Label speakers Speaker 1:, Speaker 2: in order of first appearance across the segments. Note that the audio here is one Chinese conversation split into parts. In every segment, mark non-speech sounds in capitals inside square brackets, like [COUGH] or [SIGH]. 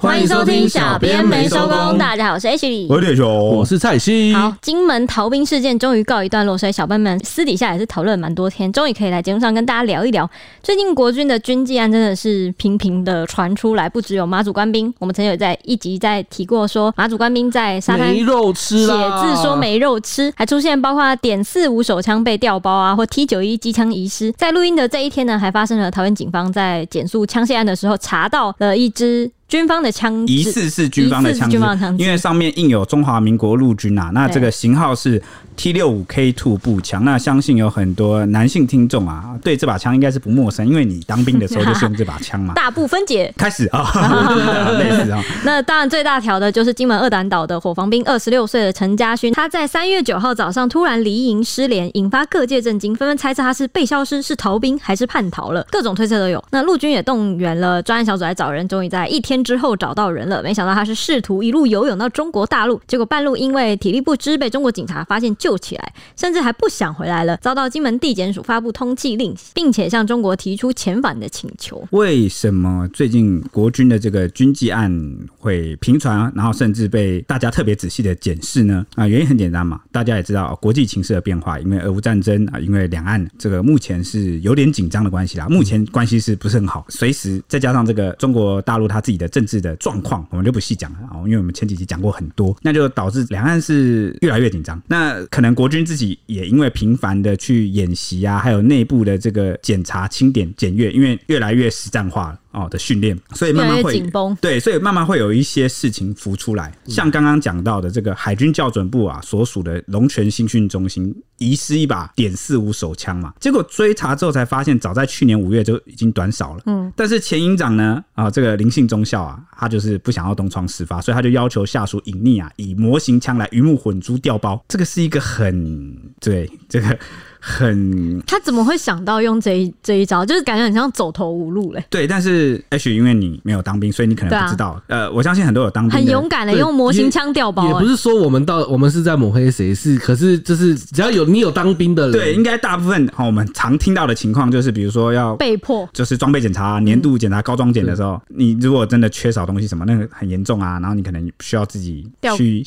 Speaker 1: 欢迎收听小编没收工。大家好，我是 H 李，
Speaker 2: 我是铁雄，
Speaker 3: 我是蔡西。
Speaker 1: 好，金门逃兵事件终于告一段落，所以小编们私底下也是讨论蛮多天，终于可以来节目上跟大家聊一聊。最近国军的军纪案真的是频频的传出来，不只有马祖官兵，我们曾经有在一集在提过说马祖官兵在沙滩
Speaker 3: 没肉吃，
Speaker 1: 写字说没肉吃，还出现包括点四五手枪被调包啊，或 T 九一机枪遗失。在录音的这一天呢，还发生了桃园警方在检肃枪械案的时候查到了一支。军方的枪
Speaker 2: 疑似是军方的枪支，因为上面印有中华民国陆军啊，那这个型号是 T 六五 K two 步枪。那相信有很多男性听众啊，对这把枪应该是不陌生，因为你当兵的时候就是用这把枪嘛。[LAUGHS]
Speaker 1: 大部分解
Speaker 2: 开始 [LAUGHS] 啊，类似啊。
Speaker 1: 那当然最大条的就是金门二胆岛的火防兵，二十六岁的陈家勋，他在三月九号早上突然离营失联，引发各界震惊，纷纷猜测他是被消失、是逃兵还是叛逃了，各种推测都有。那陆军也动员了专案小组来找人，终于在一天。之后找到人了，没想到他是试图一路游泳到中国大陆，结果半路因为体力不支被中国警察发现救起来，甚至还不想回来了，遭到金门地检署发布通缉令，并且向中国提出遣返的请求。
Speaker 2: 为什么最近国军的这个军纪案会频传，然后甚至被大家特别仔细的检视呢？啊，原因很简单嘛，大家也知道国际情势的变化，因为俄乌战争啊，因为两岸这个目前是有点紧张的关系啦，目前关系是不是很好？随时再加上这个中国大陆他自己的政治的状况，我们就不细讲了啊，因为我们前几集讲过很多，那就导致两岸是越来越紧张。那可能国军自己也因为频繁的去演习啊，还有内部的这个检查、清点、检阅，因为越来越实战化了。哦的训练，所以慢慢会紧绷，对，所以慢慢会有一些事情浮出来，像刚刚讲到的这个海军校准部啊所属的龙泉新训中心遗失一把点四五手枪嘛，结果追查之后才发现，早在去年五月就已经短少了。嗯，但是前营长呢啊，这个林姓中校啊，他就是不想要东窗事发，所以他就要求下属隐匿啊，以模型枪来鱼目混珠调包，这个是一个很对这个。很，
Speaker 1: 他怎么会想到用这一这一招？就是感觉很像走投无路嘞。
Speaker 2: 对，但是 H 因为你没有当兵，所以你可能不知道。啊、呃，我相信很多有当兵
Speaker 1: 很勇敢的用模型枪掉包。
Speaker 3: 也不是说我们到我们是在抹黑谁，是可是就是只要有你有当兵的人，
Speaker 2: 对，应该大部分好我们常听到的情况就是，比如说要
Speaker 1: 被迫，
Speaker 2: 就是装备检查、年度检查、高装检的时候，你如果真的缺少东西什么，那个很严重啊，然后你可能需要自己去。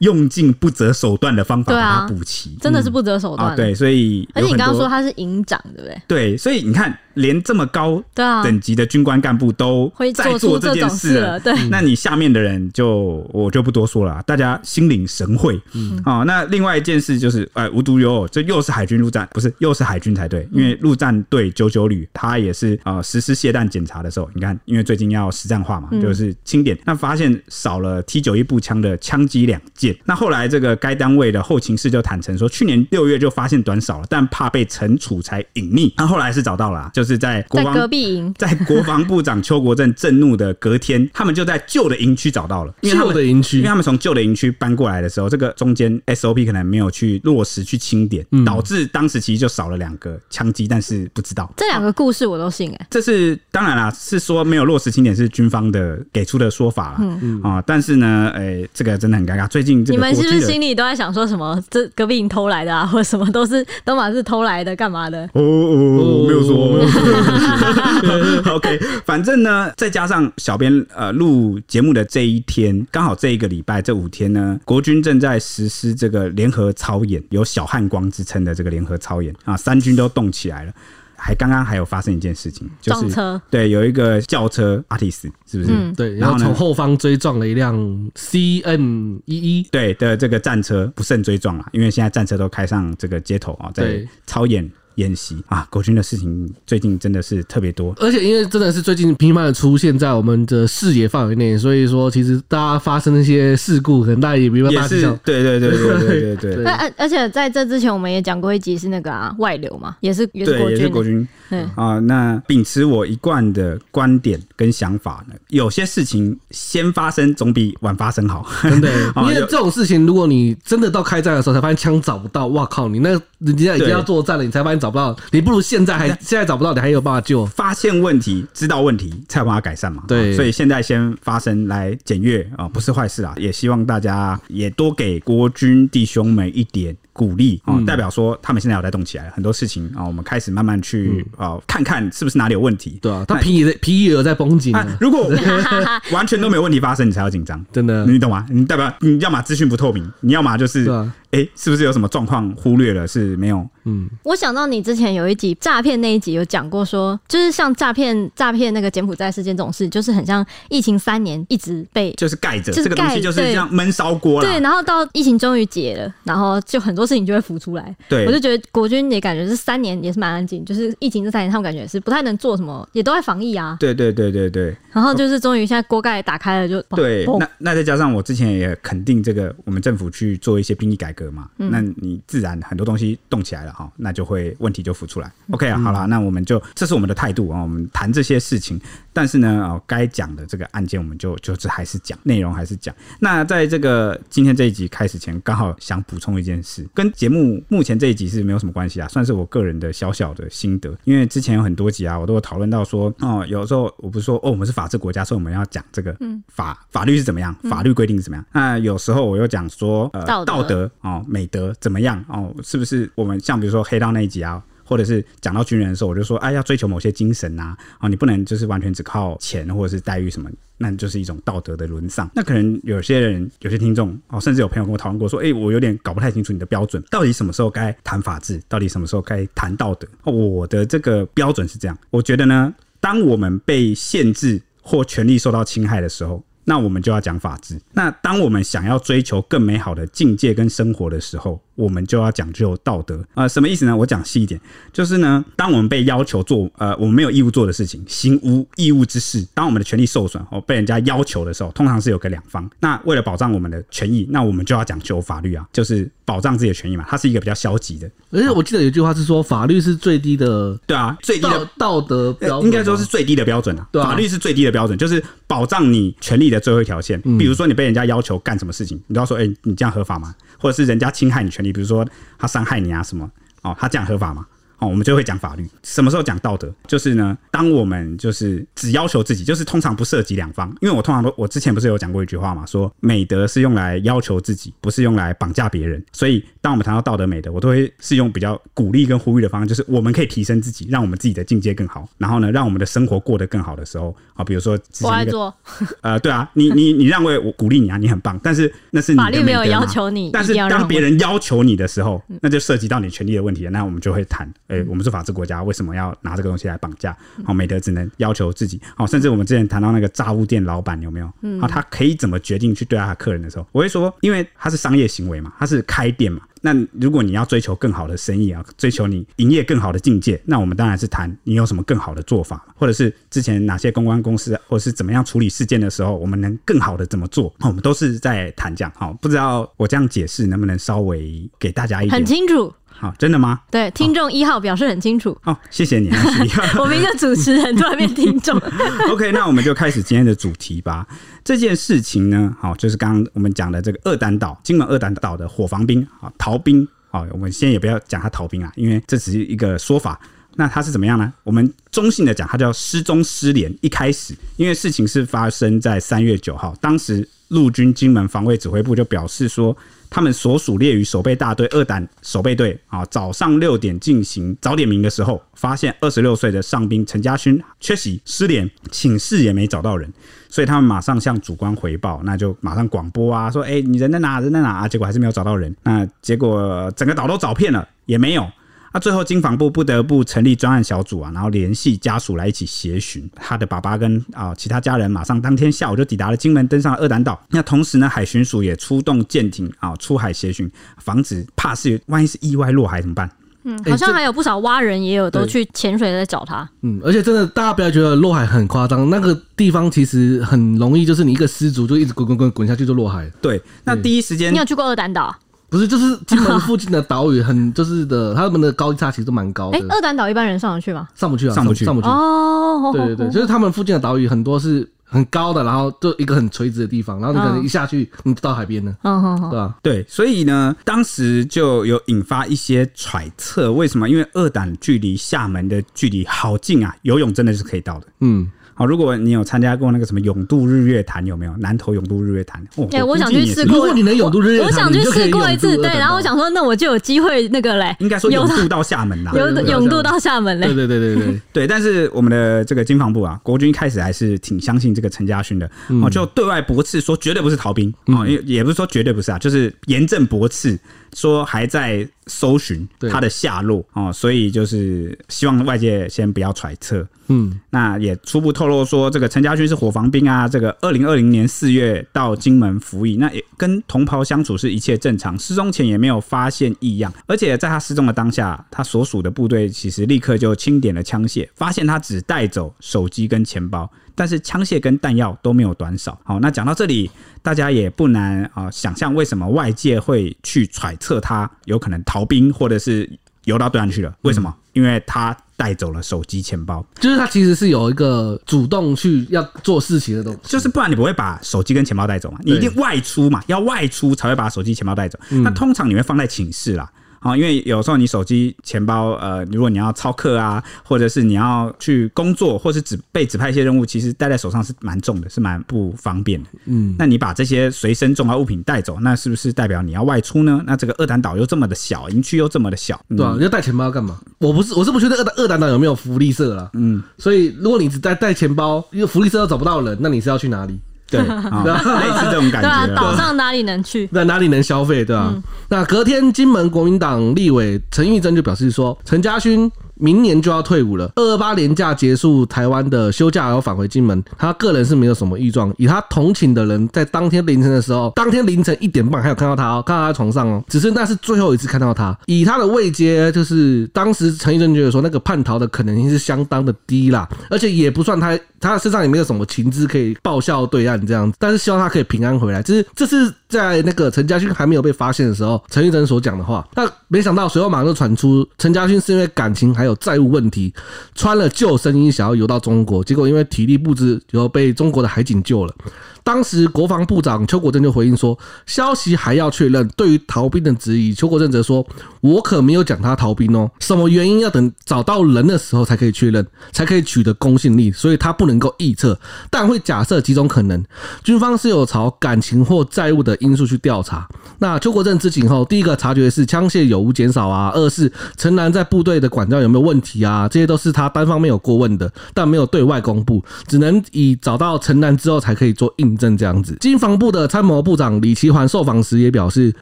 Speaker 2: 用尽不择手段的方法把它补齐，
Speaker 1: 真的是不择手段。
Speaker 2: 对，所以
Speaker 1: 而且你刚刚说他是营长，对不对？
Speaker 2: 对，所以你看。连这么高等级的军官干部都在做这件事了，
Speaker 1: 对，
Speaker 2: 那你下面的人就我就不多说了，大家心领神会。嗯，哦，那另外一件事就是，哎，无独有偶，这又是海军陆战，不是又是海军才对，因为陆战队九九旅他也是啊实施卸弹检查的时候，你看，因为最近要实战化嘛，就是清点，那发现少了 T 九一步枪的枪机两件，那后来这个该单位的后勤室就坦诚说，去年六月就发现短少了，但怕被惩处才隐匿，那后来是找到了，就。是在国防
Speaker 1: 在隔壁营，[LAUGHS]
Speaker 2: 在国防部长邱国正震怒的隔天，他们就在旧的营区找到了。
Speaker 3: 旧的营区，
Speaker 2: 因为他们从旧的营区搬过来的时候，这个中间 SOP 可能没有去落实去清点，导致当时其实就少了两个枪击，但是不知道
Speaker 1: 这两个故事我都信哎。
Speaker 2: 这是当然啦，是说没有落实清点是军方的给出的说法啦。嗯嗯啊，但是呢，哎，这个真的很尴尬。最近
Speaker 1: 你们是不是心里都在想说什么？这隔壁营偷来的啊，或者什么都是都嘛是偷来的，干嘛的？
Speaker 2: 哦哦，没有说。[LAUGHS] OK，反正呢，再加上小编呃录节目的这一天，刚好这一个礼拜这五天呢，国军正在实施这个联合操演，有小汉光之称的这个联合操演啊，三军都动起来了。还刚刚还有发生一件事情，就是
Speaker 1: 撞车，
Speaker 2: 对，有一个轿车阿提斯，是不是？
Speaker 3: 嗯、对，然后从后方追撞了一辆 C N 一一
Speaker 2: 对的这个战车，不慎追撞了，因为现在战车都开上这个街头啊，在操演。演习啊，国军的事情最近真的是特别多，
Speaker 3: 而且因为真的是最近频繁的出现在我们的视野范围内，所以说其实大家发生那些事故，可能大家也没办法想象。
Speaker 2: 对对对对对对对。[LAUGHS]
Speaker 1: 而而而且在这之前，我们也讲过一集是那个啊外流嘛，也是也是国军，
Speaker 2: 也是国军。对啊，那秉持我一贯的观点跟想法呢，有些事情先发生总比晚发生好。
Speaker 3: 真的，[LAUGHS] 因为这种事情，如果你真的到开战的时候才发现枪找不到，哇靠！你那人家已经要作战了，你才发现找不到，你不如现在还现在找不到，你还有办法救。
Speaker 2: 发现问题，知道问题，才有办法改善嘛。
Speaker 3: 对，
Speaker 2: 所以现在先发生来检阅啊，不是坏事啊。也希望大家也多给国军弟兄们一点鼓励哦，代表说他们现在有在动起来，很多事情啊，我们开始慢慢去啊看看是不是哪里有问题。
Speaker 3: 对啊，他皮也皮也有在绷紧。
Speaker 2: 如果 [LAUGHS] 完全都没有问题发生，你才要紧张，
Speaker 3: 真的，
Speaker 2: 你懂吗？你代表你要么资讯不透明，你要么就是。哎、欸，是不是有什么状况忽略了？是没有。
Speaker 1: 嗯，我想到你之前有一集诈骗那一集有讲过说，说就是像诈骗诈骗那个柬埔寨事件这种事，就是很像疫情三年一直被
Speaker 2: 就是盖着，这个东西就是这样闷烧锅了。
Speaker 1: 对，然后到疫情终于解了，然后就很多事情就会浮出来。对，我就觉得国军也感觉是三年也是蛮安静，就是疫情这三年他们感觉是不太能做什么，也都在防疫啊。
Speaker 2: 对对对对对。
Speaker 1: 然后就是终于现在锅盖打开了就，就
Speaker 2: 对。那那再加上我之前也肯定这个，我们政府去做一些兵役改革嘛，嗯、那。你自然很多东西动起来了哈，那就会问题就浮出来。OK 啊，好了，那我们就这是我们的态度啊，我们谈这些事情。但是呢，哦，该讲的这个案件，我们就就是还是讲内容，还是讲。那在这个今天这一集开始前，刚好想补充一件事，跟节目目前这一集是没有什么关系啊，算是我个人的小小的心得。因为之前有很多集啊，我都有讨论到说，哦，有时候我不是说哦，我们是法治国家，所以我们要讲这个法法律是怎么样，法律规定是怎么样。那有时候我又讲说，呃，道德哦，美德怎么样哦。是不是我们像比如说黑道那一集啊，或者是讲到军人的时候，我就说，哎，要追求某些精神呐，啊，你不能就是完全只靠钱或者是待遇什么，那就是一种道德的沦丧。那可能有些人、有些听众哦，甚至有朋友跟我讨论过，说，哎，我有点搞不太清楚你的标准，到底什么时候该谈法治，到底什么时候该谈道德？我的这个标准是这样，我觉得呢，当我们被限制或权利受到侵害的时候。那我们就要讲法治。那当我们想要追求更美好的境界跟生活的时候，我们就要讲究道德。呃，什么意思呢？我讲细一点，就是呢，当我们被要求做呃我们没有义务做的事情，行无义务之事，当我们的权利受损哦，被人家要求的时候，通常是有个两方。那为了保障我们的权益，那我们就要讲究法律啊，就是保障自己的权益嘛。它是一个比较消极的。
Speaker 3: 而且我记得有一句话是说，法律是最低的，
Speaker 2: 对啊，最低的
Speaker 3: 道德标准，
Speaker 2: 应该说是最低的标准啊。对啊，法律是最低的标准，就是保障你权利的最后一条线。比如说你被人家要求干什么事情，你都要说，哎，你这样合法吗？或者是人家侵害你权利，比如说他伤害你啊什么，哦，他这样合法吗？哦，我们就会讲法律。什么时候讲道德？就是呢，当我们就是只要求自己，就是通常不涉及两方。因为我通常都，我之前不是有讲过一句话嘛，说美德是用来要求自己，不是用来绑架别人。所以，当我们谈到道德美德，我都会是用比较鼓励跟呼吁的方式，就是我们可以提升自己，让我们自己的境界更好，然后呢，让我们的生活过得更好的时候啊，比如说我爱做，呃，对啊，你你你让位，我鼓励你啊，你很棒。但是那是你
Speaker 1: 法律没有要求你，
Speaker 2: 但是当别人要求你的时候，那就涉及到你权利的问题了。那我们就会谈。哎、欸，我们是法治国家，为什么要拿这个东西来绑架？好，美德只能要求自己。好，甚至我们之前谈到那个炸物店老板有没有？好，他可以怎么决定去对待他客人的时候，我会说，因为他是商业行为嘛，他是开店嘛。那如果你要追求更好的生意啊，追求你营业更好的境界，那我们当然是谈你有什么更好的做法，或者是之前哪些公关公司，或者是怎么样处理事件的时候，我们能更好的怎么做？我们都是在谈这样。好，不知道我这样解释能不能稍微给大家一点
Speaker 1: 很清楚。
Speaker 2: 好，真的吗？
Speaker 1: 对，听众一号表示很清楚。
Speaker 2: 哦，哦，谢谢你。[LAUGHS] [LAUGHS]
Speaker 1: 我们一个主持人突然变听众。[LAUGHS]
Speaker 2: OK，那我们就开始今天的主题吧。这件事情呢，好，就是刚刚我们讲的这个二胆岛，金门二胆岛的火防兵啊，逃兵啊，我们先也不要讲他逃兵啊，因为这只是一个说法。那他是怎么样呢？我们中性的讲，他叫失踪失联。一开始，因为事情是发生在三月九号，当时陆军金门防卫指挥部就表示说。他们所属列于守备大队二胆守备队啊，早上六点进行早点名的时候，发现二十六岁的上兵陈家勋缺席失联，寝室也没找到人，所以他们马上向主官回报，那就马上广播啊，说：“哎，你人在哪？人在哪？”啊，结果还是没有找到人。那结果整个岛都找遍了，也没有。那最后，经防部不得不成立专案小组啊，然后联系家属来一起协寻。他的爸爸跟啊其他家人马上当天下午就抵达了金门，登上了二胆岛。那同时呢，海巡署也出动舰艇啊出海协寻，防止怕是万一是意外落海怎么办？
Speaker 1: 嗯，好像还有不少蛙人也有都去潜水在找他。
Speaker 3: 嗯，而且真的大家不要觉得落海很夸张，那个地方其实很容易，就是你一个失足就一直滚滚滚滚下去就落海。
Speaker 2: 对，那第一时间
Speaker 1: 你有去过二胆岛？
Speaker 3: 不是，就是金门附近的岛屿，很就是的，他们的高低差其实都蛮高的。
Speaker 1: 哎、欸，二胆岛一般人上得去吗？
Speaker 3: 上不去啊，
Speaker 2: 上不去，
Speaker 3: 上不去。哦，对对对，就是他们附近的岛屿很多是很高的，然后就一个很垂直的地方，然后你可能一下去，你就到海边了。嗯嗯嗯，对吧？
Speaker 2: 对，所以呢，当时就有引发一些揣测，为什么？因为二胆距离厦门的距离好近啊，游泳真的是可以到的。嗯。好，如果你有参加过那个什么永渡日月潭，有没有南投永渡日月潭？哦，
Speaker 1: 哎，我想去试过。
Speaker 3: 如果你能永渡日月潭，
Speaker 1: 我想去试过一次。对，然后我想说，那我就有机会那个嘞。
Speaker 2: 应该说永渡 [LAUGHS] 到厦门啦，
Speaker 1: 永永渡到厦门嘞。
Speaker 3: 对对对对对 [LAUGHS]
Speaker 2: 对。但是我们的这个经防部啊，国军一开始还是挺相信这个陈家勋的哦，就对外驳斥说绝对不是逃兵哦，也也不是说绝对不是啊，就是严正驳斥。说还在搜寻他的下落哦，所以就是希望外界先不要揣测。嗯，那也初步透露说，这个陈家勋是火防兵啊。这个二零二零年四月到金门服役，那也跟同袍相处是一切正常，失踪前也没有发现异样。而且在他失踪的当下，他所属的部队其实立刻就清点了枪械，发现他只带走手机跟钱包。但是枪械跟弹药都没有短少。好，那讲到这里，大家也不难啊想象为什么外界会去揣测他有可能逃兵，或者是游到对岸去了？为什么？因为他带走了手机、钱包，
Speaker 3: 就是他其实是有一个主动去要做事情的东西。
Speaker 2: 就是不然你不会把手机跟钱包带走嘛？你一定外出嘛，要外出才会把手机、钱包带走。那通常你会放在寝室啦。因为有时候你手机、钱包，呃，如果你要操课啊，或者是你要去工作，或是指被指派一些任务，其实带在手上是蛮重的，是蛮不方便的。嗯，那你把这些随身重要物品带走，那是不是代表你要外出呢？那这个二胆岛又这么的小，营区又这么的小，
Speaker 3: 对啊，你要带钱包干嘛？我不是，我是不觉得二二胆岛有没有福利社了？嗯，所以如果你只带带钱包，因为福利社都找不到人，那你是要去哪里？
Speaker 2: 对，[LAUGHS] [LAUGHS] 类似这种感觉。对啊，
Speaker 1: 岛上哪里能去？[LAUGHS]
Speaker 3: 那哪里能消费？对吧？那隔天，金门国民党立委陈玉珍就表示说，陈家勋。明年就要退伍了。二二八连假结束，台湾的休假要返回金门。他个人是没有什么异状。以他同寝的人，在当天凌晨的时候，当天凌晨一点半还有看到他哦，看到他在床上哦，只是那是最后一次看到他。以他的位阶，就是当时陈玉珍觉得说，那个叛逃的可能性是相当的低啦，而且也不算他他身上也没有什么情资可以报效对岸这样子。但是希望他可以平安回来。就是这是在那个陈家勋还没有被发现的时候，陈玉珍所讲的话。那没想到随后马上就传出陈家勋是因为感情还。有债务问题，穿了救生衣想要游到中国，结果因为体力不支，然后被中国的海警救了。当时国防部长邱国正就回应说，消息还要确认。对于逃兵的质疑，邱国正则说：“我可没有讲他逃兵哦，什么原因要等找到人的时候才可以确认，才可以取得公信力，所以他不能够臆测，但会假设几种可能。军方是有朝感情或债务的因素去调查。那邱国正知情后，第一个察觉是枪械有无减少啊，二是陈南在部队的管教有没有问题啊，这些都是他单方面有过问的，但没有对外公布，只能以找到陈南之后才可以做印。”证这样子，经防部的参谋部长李奇环受访时也表示，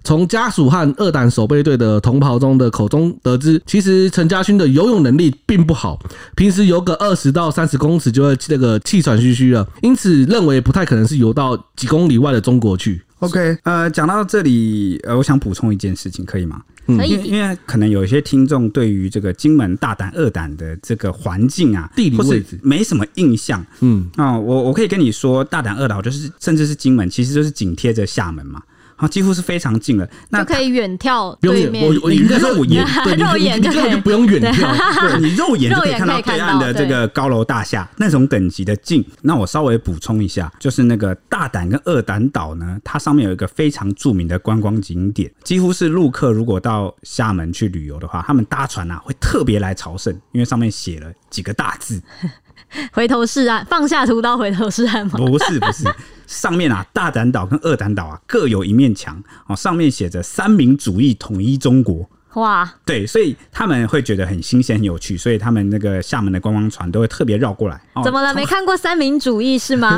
Speaker 3: 从家属和二胆守备队的同袍中的口中得知，其实陈家勋的游泳能力并不好，平时游个二十到三十公尺就会那个气喘吁吁了，因此认为不太可能是游到几公里外的中国去。
Speaker 2: OK，呃，讲到这里，呃，我想补充一件事情，可以吗？
Speaker 1: 可以，
Speaker 2: 因为可能有一些听众对于这个金门大胆二胆的这个环境啊，
Speaker 3: 地理位置
Speaker 2: 没什么印象。嗯，啊，我我可以跟你说，大胆二岛就是，甚至是金门，其实就是紧贴着厦门嘛。好，几乎是非常近了，那
Speaker 1: 就可以远眺对面。
Speaker 2: 我我应该说我眼
Speaker 1: 肉眼 [LAUGHS] 就可以，
Speaker 2: 不用远眺，对，[LAUGHS] 你肉眼就可以看到对岸的这个高楼大厦那种等级的近。那我稍微补充一下，就是那个大胆跟二胆岛呢，它上面有一个非常著名的观光景点，几乎是陆客如果到厦门去旅游的话，他们搭船啊会特别来朝圣，因为上面写了几个大字：[LAUGHS]
Speaker 1: 回头是岸，放下屠刀，回头是岸吗？
Speaker 2: 不是，不是。上面啊，大胆岛跟二胆岛啊，各有一面墙哦，上面写着“三民主义统一中国”。哇，对，所以他们会觉得很新鲜、很有趣，所以他们那个厦门的观光船都会特别绕过来。
Speaker 1: 怎么了？没看过三民主义是吗？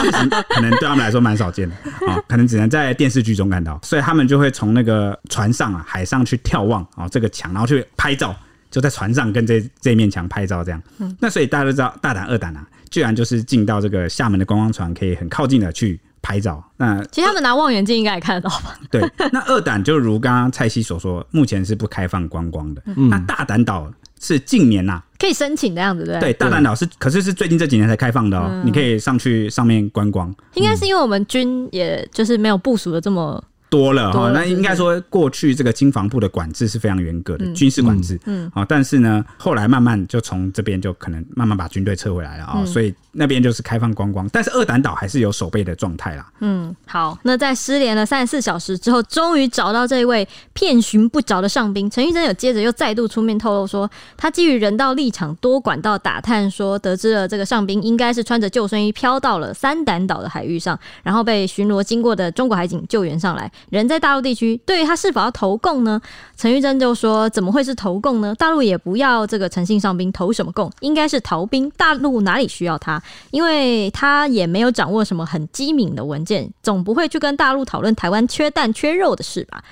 Speaker 2: 确实，可能对他们来说蛮少见的啊，可能只能在电视剧中看到，所以他们就会从那个船上啊、海上去眺望啊这个墙，然后去拍照，就在船上跟这这面墙拍照这样。那所以大家都知道，大胆、二胆啊。居然就是进到这个厦门的观光船，可以很靠近的去拍照。那
Speaker 1: 其实他们拿望远镜应该也看得到吧？
Speaker 2: 对，那二胆就如刚刚蔡西所说，目前是不开放观光的。嗯、那大胆岛是近年呐、啊、
Speaker 1: 可以申请的样子，对？
Speaker 2: 对，大胆岛是，可是是最近这几年才开放的哦、你可以上去上面观光。
Speaker 1: 应该是因为我们军也就是没有部署的这么。
Speaker 2: 多了哈。那应该说，过去这个经防部的管制是非常严格的军事管制，
Speaker 1: 嗯，
Speaker 2: 啊，但是呢，后来慢慢就从这边就可能慢慢把军队撤回来了啊，所以那边就是开放观光，但是二胆岛还是有守备的状态啦。
Speaker 1: 嗯，好，那在失联了三十四小时之后，终于找到这位遍寻不着的上宾。陈玉珍有接着又再度出面透露说，他基于人道立场，多管道打探，说得知了这个上宾应该是穿着救生衣飘到了三胆岛的海域上，然后被巡逻经过的中国海警救援上来，人在大陆地区。对于他是否要投共呢？陈玉珍就说，怎么会是投共呢？大陆也不要这个诚信上兵投什么共，应该是逃兵。大陆哪里需要他？因为他也没有掌握什么很机敏的文件，总不会去跟大陆讨论台湾缺蛋缺肉的事吧？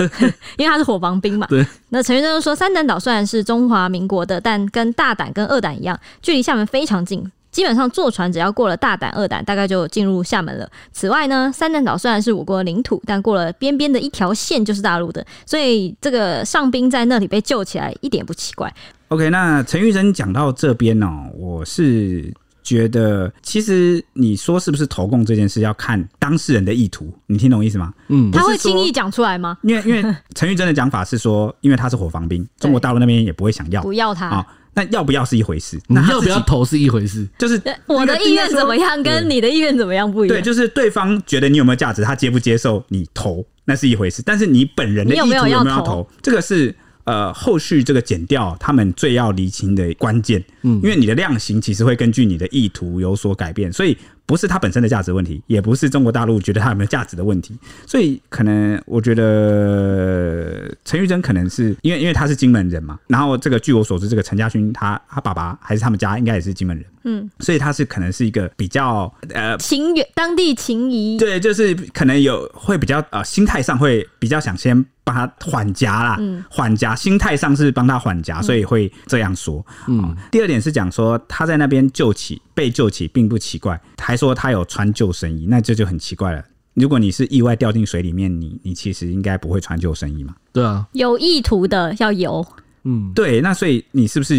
Speaker 1: [LAUGHS] 因为他是伙房兵嘛。
Speaker 3: 对。
Speaker 1: 那陈玉珍就说，三胆岛虽然是中华民国的，但跟大胆跟二胆一样，距离厦门非常近。基本上坐船只要过了大胆、二胆，大概就进入厦门了。此外呢，三胆岛虽然是我国的领土，但过了边边的一条线就是大陆的，所以这个上兵在那里被救起来一点不奇怪。
Speaker 2: OK，那陈玉珍讲到这边哦，我是觉得其实你说是不是投共这件事要看当事人的意图，你听懂意思吗？
Speaker 3: 嗯，
Speaker 1: 他会轻易讲出来吗？
Speaker 2: 因为因为陈玉珍的讲法是说，因为他是火防兵，中国大陆那边也不会想要，
Speaker 1: 不要他。
Speaker 2: 哦那要不要是一回事，
Speaker 3: 那要不要投是一回事，
Speaker 2: 就是
Speaker 1: 我的意愿怎么样，跟你的意愿怎么样不一样。
Speaker 2: 对，就是对方觉得你有没有价值，他接不接受你投，那是一回事。但是你本人的意图有没有要投，这个是呃后续这个减掉他们最要厘清的关键。嗯，因为你的量刑其实会根据你的意图有所改变，所以。不是他本身的价值问题，也不是中国大陆觉得他有没有价值的问题，所以可能我觉得陈玉珍可能是因为因为他是金门人嘛，然后这个据我所知，这个陈家勋他他爸爸还是他们家应该也是金门人，嗯，所以他是可能是一个比较呃
Speaker 1: 情缘当地情谊，
Speaker 2: 对，就是可能有会比较呃心态上会比较想先帮他缓夹啦，缓夹心态上是帮他缓夹，所以会这样说。嗯，第二点是讲说他在那边救起被救起并不奇怪，还说他有穿救生衣，那这就很奇怪了。如果你是意外掉进水里面，你你其实应该不会穿救生衣嘛？
Speaker 3: 对啊，
Speaker 1: 有意图的要游。
Speaker 2: 嗯，对，那所以你是不是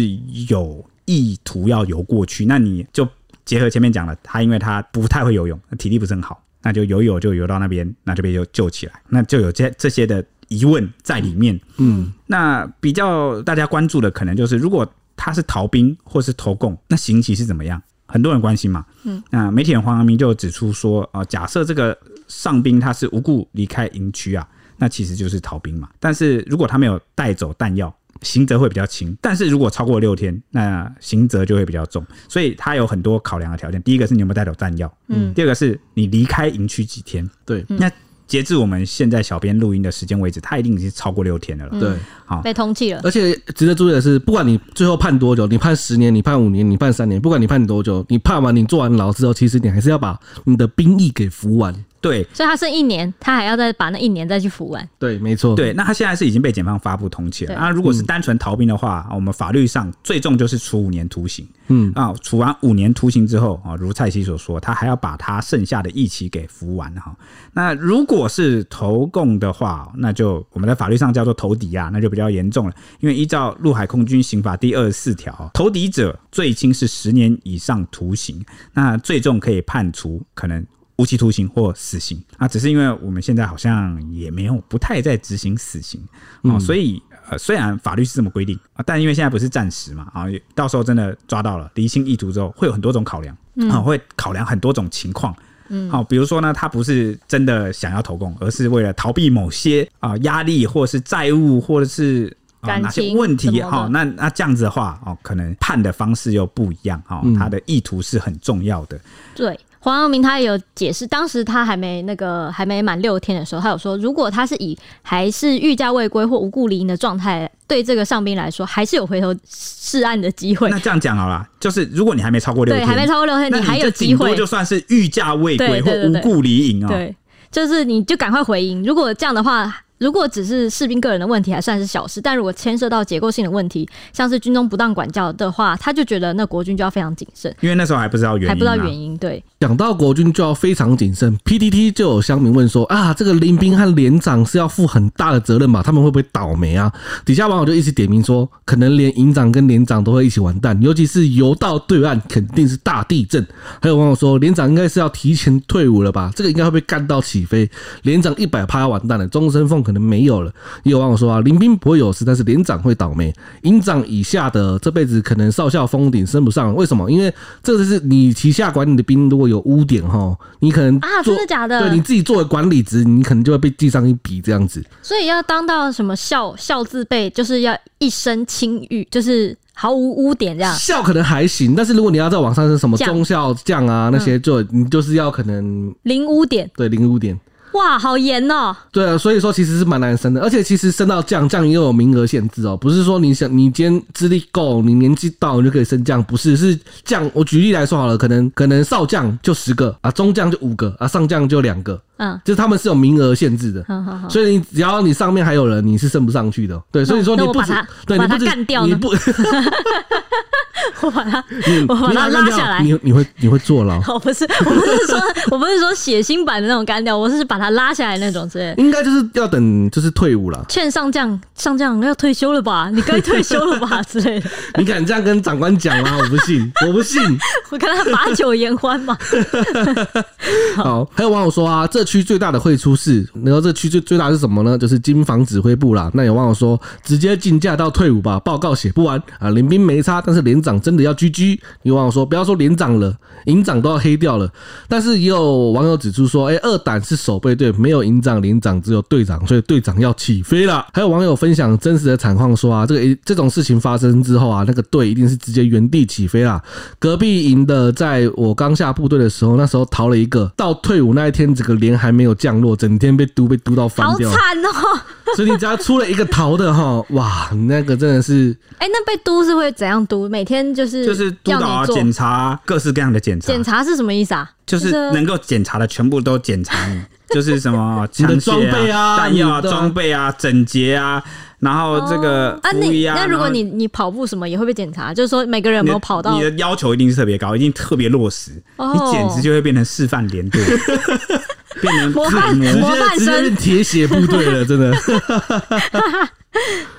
Speaker 2: 有意图要游过去？那你就结合前面讲了，他因为他不太会游泳，体力不是很好，那就游泳就游到那边，那就被就救起来，那就有这这些的。疑问在里面，嗯，那比较大家关注的可能就是，如果他是逃兵或是投共，那刑期是怎么样？很多人关心嘛，嗯，那媒体人黄阳明就指出说，啊，假设这个上兵他是无故离开营区啊，那其实就是逃兵嘛。但是如果他没有带走弹药，刑责会比较轻；但是如果超过六天，那刑责就会比较重。所以他有很多考量的条件，第一个是你有没有带走弹药，嗯，第二个是你离开营区几天，对，那。截至我们现在小编录音的时间为止，他一定已经超过六天了，了。对，好，
Speaker 1: 被通缉了。
Speaker 3: 而且值得注意的是，不管你最后判多久，你判十年，你判五年，你判三年，不管你判多久，你判完你坐完牢之后，其实你还是要把你的兵役给服完。
Speaker 2: 对，
Speaker 1: 所以他剩一年，他还要再把那一年再去服完。
Speaker 3: 对，没错。
Speaker 2: 对，那他现在是已经被检方发布通缉了。那如果是单纯逃兵的话，我们法律上最重就是处五年徒刑。嗯啊，处完五年徒刑之后啊，如蔡希所说，他还要把他剩下的一期给服完哈。那如果是投共的话，那就我们在法律上叫做投敌啊，那就比较严重了。因为依照陆海空军刑法第二十四条，投敌者最轻是十年以上徒刑，那最重可以判处可能。无期徒刑或死刑。啊，只是因为我们现在好像也没有不太在执行死刑。啊，所以呃，虽然法律是这么规定啊，但因为现在不是暂时嘛啊，到时候真的抓到了离心意图之后，会有很多种考量啊，会考量很多种情况，嗯，好，比如说呢，他不是真的想要投共，而是为了逃避某些啊压力，或者是债务，或者是啊哪些问题哈，那那这样子的话哦，可能判的方式又不一样哈，他的意图是很重要的，
Speaker 1: 对。黄阳明他有解释，当时他还没那个还没满六天的时候，他有说，如果他是以还是欲驾未归或无故离营的状态，对这个上宾来说，还是有回头是岸的机会。
Speaker 2: 那这样讲好了，就是如果你还没超过六天，
Speaker 1: 对，还没超过六天，你还有机会，
Speaker 2: 就算是欲驾未归或无故离营啊。
Speaker 1: 对，就是你就赶快回营。如果这样的话，如果只是士兵个人的问题，还算是小事；但如果牵涉到结构性的问题，像是军中不当管教的话，他就觉得那国军就要非常谨慎，
Speaker 2: 因为那时候还不知道原因，
Speaker 1: 还不知道原因。对，
Speaker 3: 讲到国军就要非常谨慎。PTT 就有乡民问说啊，这个林兵和连长是要负很大的责任吧？他们会不会倒霉啊？底下网友就一直点名说，可能连营长跟连长都会一起完蛋，尤其是游到对岸，肯定是大地震。还有网友说，连长应该是要提前退伍了吧？这个应该会被干到起飞，连长一百趴要完蛋了，终身俸可能没有了。也有网友说啊，林兵不会有事，但是连长会倒霉。营长以下的这辈子可能少校封顶升不上，为什么？因为这就是你旗下管理的兵如果有污点哈，你可能
Speaker 1: 啊，真的假的？
Speaker 3: 对，你自己作为管理职，你可能就会被记上一笔这样子。
Speaker 1: 所以要当到什么校校字辈，就是要一身清誉，就是毫无污点这样。
Speaker 3: 校可能还行，但是如果你要在网上是什么中校将啊那些，就你就是要可能
Speaker 1: 零污点，
Speaker 3: 对，零污点。
Speaker 1: 哇，好严哦！
Speaker 3: 对啊，所以说其实是蛮难升的，而且其实升到将将又有名额限制哦，不是说你想你今天资历够，你年纪到你就可以升将，不是，是将。我举例来说好了，可能可能少将就十个啊，中将就五个啊，上将就两个，嗯，就是他们是有名额限制的，好好好，所以你只要你上面还有人，你是升不上去的。对，所以说你不止，对，你不止干掉，你不。[LAUGHS] [LAUGHS]
Speaker 1: 我把他，我把他拉下来。
Speaker 3: 你你会你会坐牢？[LAUGHS]
Speaker 1: 我不是，我不是说，[LAUGHS] 我不是说血腥版的那种干掉，我是把他拉下来那种之类。
Speaker 3: 应该就是要等，就是退伍了。
Speaker 1: 劝上将，上将要退休了吧？你该退休了吧？之类的。
Speaker 3: 你敢这样跟长官讲吗？我不信，我不信。
Speaker 1: 我跟他把酒言欢嘛。
Speaker 3: 好，还有网友说啊，这区最大的会出事。然后这区最最大是什么呢？就是金防指挥部啦。那有网友说，直接竞价到退伍吧，报告写不完啊。林兵没差，但是连长。真的要狙狙有网友说不要说连长了，营长都要黑掉了。但是也有网友指出说，哎、欸，二胆是守备队，没有营长、连长，只有队长，所以队长要起飞了。还有网友分享真实的惨况说啊，这个这种事情发生之后啊，那个队一定是直接原地起飞了。隔壁营的，在我刚下部队的时候，那时候逃了一个，到退伍那一天，整个连还没有降落，整天被嘟被嘟到翻掉，
Speaker 1: 好惨哦！[LAUGHS]
Speaker 3: 所以你只要出了一个逃的哈，哇，那个真的是，
Speaker 1: 哎、欸，那被嘟是会怎样嘟？每天就是
Speaker 2: 就是督导啊，检查各式各样的检查。
Speaker 1: 检查是什么意思啊？
Speaker 2: 就是能够检查的全部都检查你，[LAUGHS] 就是什么枪械
Speaker 3: 装备啊、
Speaker 2: 弹药啊、装备啊、整洁啊，然后这个
Speaker 1: 啊，那那如果你你跑步什么也会被检查，就是说每个人有没有跑到？
Speaker 2: 你的要求一定是特别高，一定特别落实，你简直就会变成示范连队。[LAUGHS] 变成
Speaker 1: 模范模范生，
Speaker 3: 铁血部队了，真的。[LAUGHS]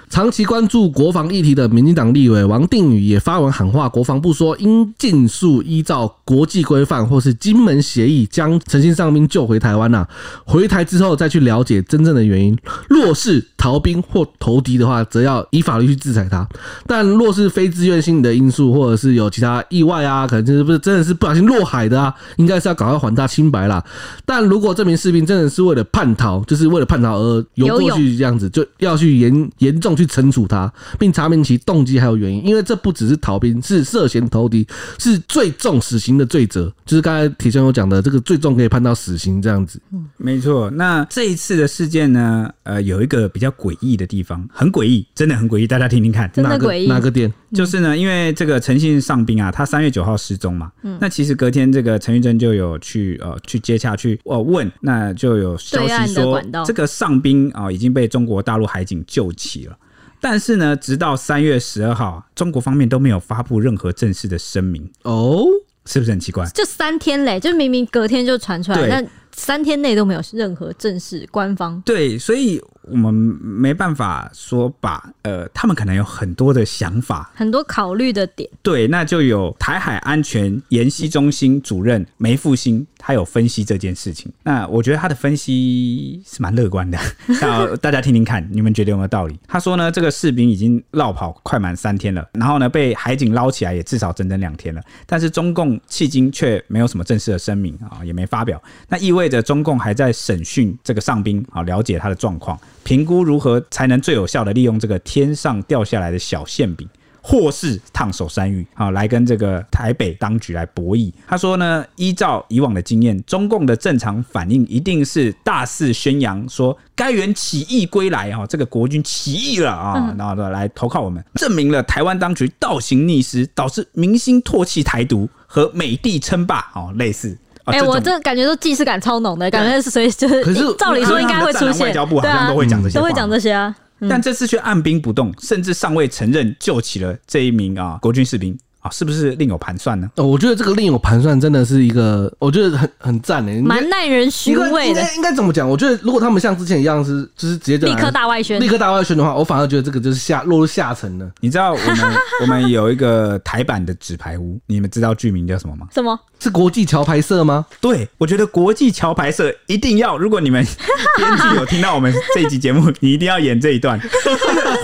Speaker 3: 长期关注国防议题的民进党立委王定宇也发文喊话，国防部说应尽速依照国际规范或是金门协议将陈姓上兵救回台湾呐。回台之后再去了解真正的原因。若是逃兵或投敌的话，则要以法律去制裁他。但若是非自愿性的因素，或者是有其他意外啊，可能就是不是真的是不小心落海的啊，应该是要赶快还他清白啦。但如果这名士兵真的是为了叛逃，就是为了叛逃而游过去这样子，就要去严严重。去惩处他，并查明其动机还有原因，因为这不只是逃兵，是涉嫌投敌，是最重死刑的罪责。就是刚才铁雄有讲的，这个最重可以判到死刑这样子。
Speaker 2: 嗯，没错。那这一次的事件呢，呃，有一个比较诡异的地方，很诡异，真的很诡异，大家听听看。
Speaker 1: 真的诡异？
Speaker 3: 哪个点？
Speaker 2: 就是呢，因为这个陈信上兵啊，他三月九号失踪嘛。嗯。那其实隔天，这个陈玉珍就有去呃去接洽去呃问，那就有消息说，这个上兵啊已经被中国大陆海警救起了。但是呢，直到三月十二号，中国方面都没有发布任何正式的声明哦，是不是很奇怪？
Speaker 1: 就三天嘞，就明明隔天就传出来，但三天内都没有任何正式官方。
Speaker 2: 对，所以。我们没办法说把呃，他们可能有很多的想法，
Speaker 1: 很多考虑的点。对，
Speaker 2: 那就有台海安全研习中心主任梅复兴，他有分析这件事情。那我觉得他的分析是蛮乐观的，那 [LAUGHS] 大家听听看，你们觉得有没有道理？他说呢，这个士兵已经绕跑快满三天了，然后呢被海警捞起来也至少整整两天了，但是中共迄今却没有什么正式的声明啊，也没发表。那意味着中共还在审讯这个上兵啊，了解他的状况。评估如何才能最有效的利用这个天上掉下来的小馅饼，或是烫手山芋啊，来跟这个台北当局来博弈。他说呢，依照以往的经验，中共的正常反应一定是大肆宣扬说该员起义归来啊，这个国军起义了啊，然后来投靠我们，证明了台湾当局倒行逆施，导致民心唾弃台独和美帝称霸，哦，类似。
Speaker 1: 哎、欸，我这感觉都既视感超浓的，感觉是随就是，可是照理说应该会出现，
Speaker 2: 外交部好像都会讲这些，
Speaker 1: 都会讲这些啊。嗯、
Speaker 2: 但这次却按兵不动，甚至尚未承认救起了这一名啊国军士兵。是不是另有盘算呢？
Speaker 3: 哦，我觉得这个另有盘算真的是一个，我觉得很很赞诶，
Speaker 1: 蛮耐人寻味的。
Speaker 3: 应该怎么讲？我觉得如果他们像之前一样是，就是直接
Speaker 1: 立刻大外宣，
Speaker 3: 立刻大外宣的话，我反而觉得这个就是下落入下层了。[LAUGHS]
Speaker 2: 你知道我们 [LAUGHS] 我们有一个台版的纸牌屋，你们知道剧名叫什么吗？
Speaker 1: 什么？
Speaker 3: 是国际桥牌社吗？
Speaker 2: 对，我觉得国际桥牌社一定要，如果你们 [LAUGHS] 编剧有听到我们这一集节目，你一定要演这一段，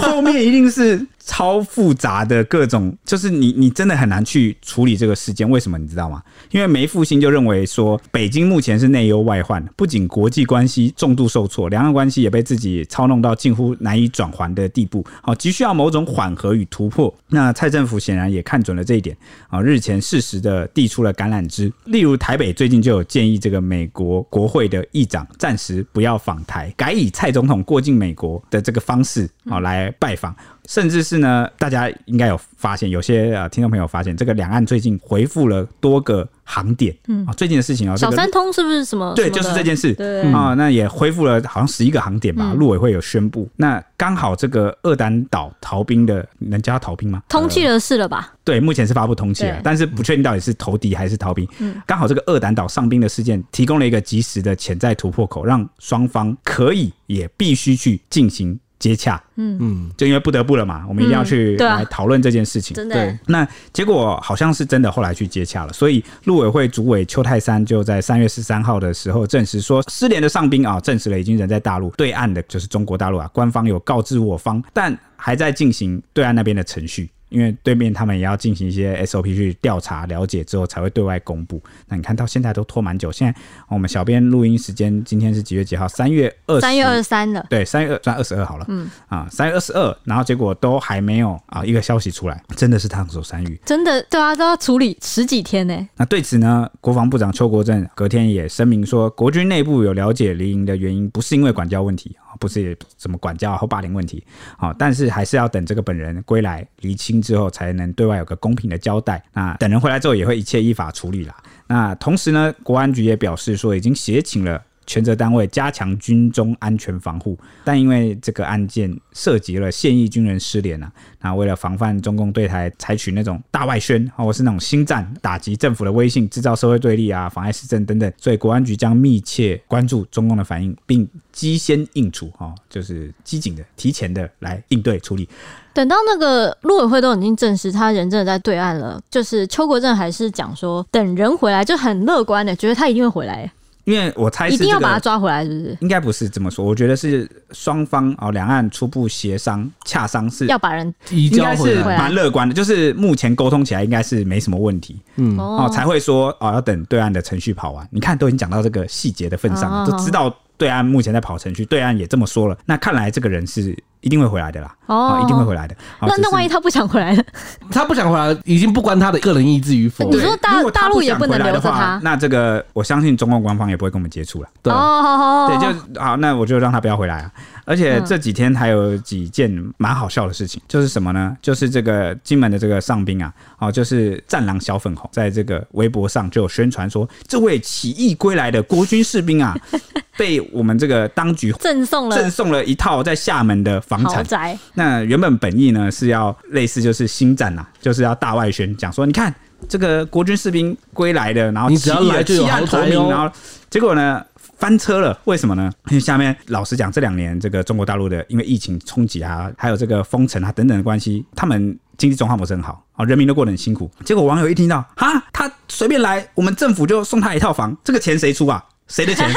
Speaker 2: 后面一定是。超复杂的各种，就是你你真的很难去处理这个事件。为什么你知道吗？因为梅复兴就认为说，北京目前是内忧外患，不仅国际关系重度受挫，两岸关系也被自己操弄到近乎难以转圜的地步，好，急需要某种缓和与突破。那蔡政府显然也看准了这一点，啊，日前适时的递出了橄榄枝。例如台北最近就有建议这个美国国会的议长暂时不要访台，改以蔡总统过境美国的这个方式啊来拜访。甚至是呢，大家应该有发现，有些呃听众朋友发现，这个两岸最近回复了多个航点，嗯啊，最近的事情啊，
Speaker 1: 小三通是不是什么？
Speaker 2: 对，就是这件事，对啊，那也恢复了好像十一个航点吧，陆委会有宣布。那刚好这个二胆岛逃兵的，能叫他逃兵吗？
Speaker 1: 通气了是了吧？
Speaker 2: 对，目前是发布通气了，但是不确定到底是投敌还是逃兵。嗯，刚好这个二胆岛上兵的事件，提供了一个及时的潜在突破口，让双方可以也必须去进行。接洽，嗯嗯，就因为不得不了嘛，我们一定要去来讨论这件事情。
Speaker 1: 对，
Speaker 2: 那结果好像是真的，后来去接洽了。所以陆委会主委邱泰山就在三月十三号的时候证实说，失联的上兵啊，证实了已经人在大陆对岸的，就是中国大陆啊，官方有告知我方，但还在进行对岸那边的程序。因为对面他们也要进行一些 SOP 去调查了解之后才会对外公布。那你看到现在都拖蛮久。现在我们小编录音时间今天是几月几号？三月二三
Speaker 1: 月二十三了。
Speaker 2: 对，三月二算二十二好了。嗯啊，三月二十二，然后结果都还没有啊一个消息出来，真的是烫手山芋。
Speaker 1: 真的对啊，都要处理十几天呢。
Speaker 2: 那对此呢，国防部长邱国正隔天也声明说，国军内部有了解离营的原因，不是因为管教问题。不是什么管教或霸凌问题，好，但是还是要等这个本人归来厘清之后，才能对外有个公平的交代。那等人回来之后，也会一切依法处理啦。那同时呢，国安局也表示说，已经协请了。全责单位加强军中安全防护，但因为这个案件涉及了现役军人失联啊，那为了防范中共对台采取那种大外宣，或是那种心战打击政府的威信，制造社会对立啊，妨碍施政等等，所以国安局将密切关注中共的反应，并机先应处，哈，就是机警的、提前的来应对处理。
Speaker 1: 等到那个陆委会都已经证实他人真的在对岸了，就是邱国正还是讲说等人回来就很乐观的，觉得他一定会回来。
Speaker 2: 因为我猜
Speaker 1: 一定要把他抓回来，是不是？
Speaker 2: 应该不是这么说，我觉得是双方哦，两岸初步协商洽商是
Speaker 1: 要把人
Speaker 3: 移交回
Speaker 2: 来，蛮乐观的，就是目前沟通起来应该是没什么问题，嗯哦，才会说哦要等对岸的程序跑完。你看都已经讲到这个细节的份上了，都知道对岸目前在跑程序，对岸也这么说了，那看来这个人是。一定会回来的啦，哦，一定会回来的。
Speaker 1: 那那万一他不想回来呢？[LAUGHS]
Speaker 3: 他不想回来，已经不关他的个人意志与否。
Speaker 1: 你说大大陆也不能留着他，
Speaker 2: 那这个我相信中共官方也不会跟我们接触了。
Speaker 1: 对，对，
Speaker 2: 就好，那我就让他不要回来啊。而且这几天还有几件蛮好笑的事情，就是什么呢？就是这个金门的这个上兵啊，哦，就是战狼小粉红，在这个微博上就有宣传说，这位起义归来的国军士兵啊，[LAUGHS] 被我们这个当局
Speaker 1: 赠送了赠
Speaker 2: 送了一套在厦门的房产。那原本本意呢是要类似就是新战啊，就是要大外宣讲说，你看这个国军士兵归来的，然后起只要来就有豪宅哦，然后结果呢？翻车了，为什么呢？因为下面老实讲，这两年这个中国大陆的因为疫情冲击啊，还有这个封城啊等等的关系，他们经济状况不是很好啊，人民都过得很辛苦。结果网友一听到，哈，他随便来，我们政府就送他一套房，这个钱谁出啊？谁的钱？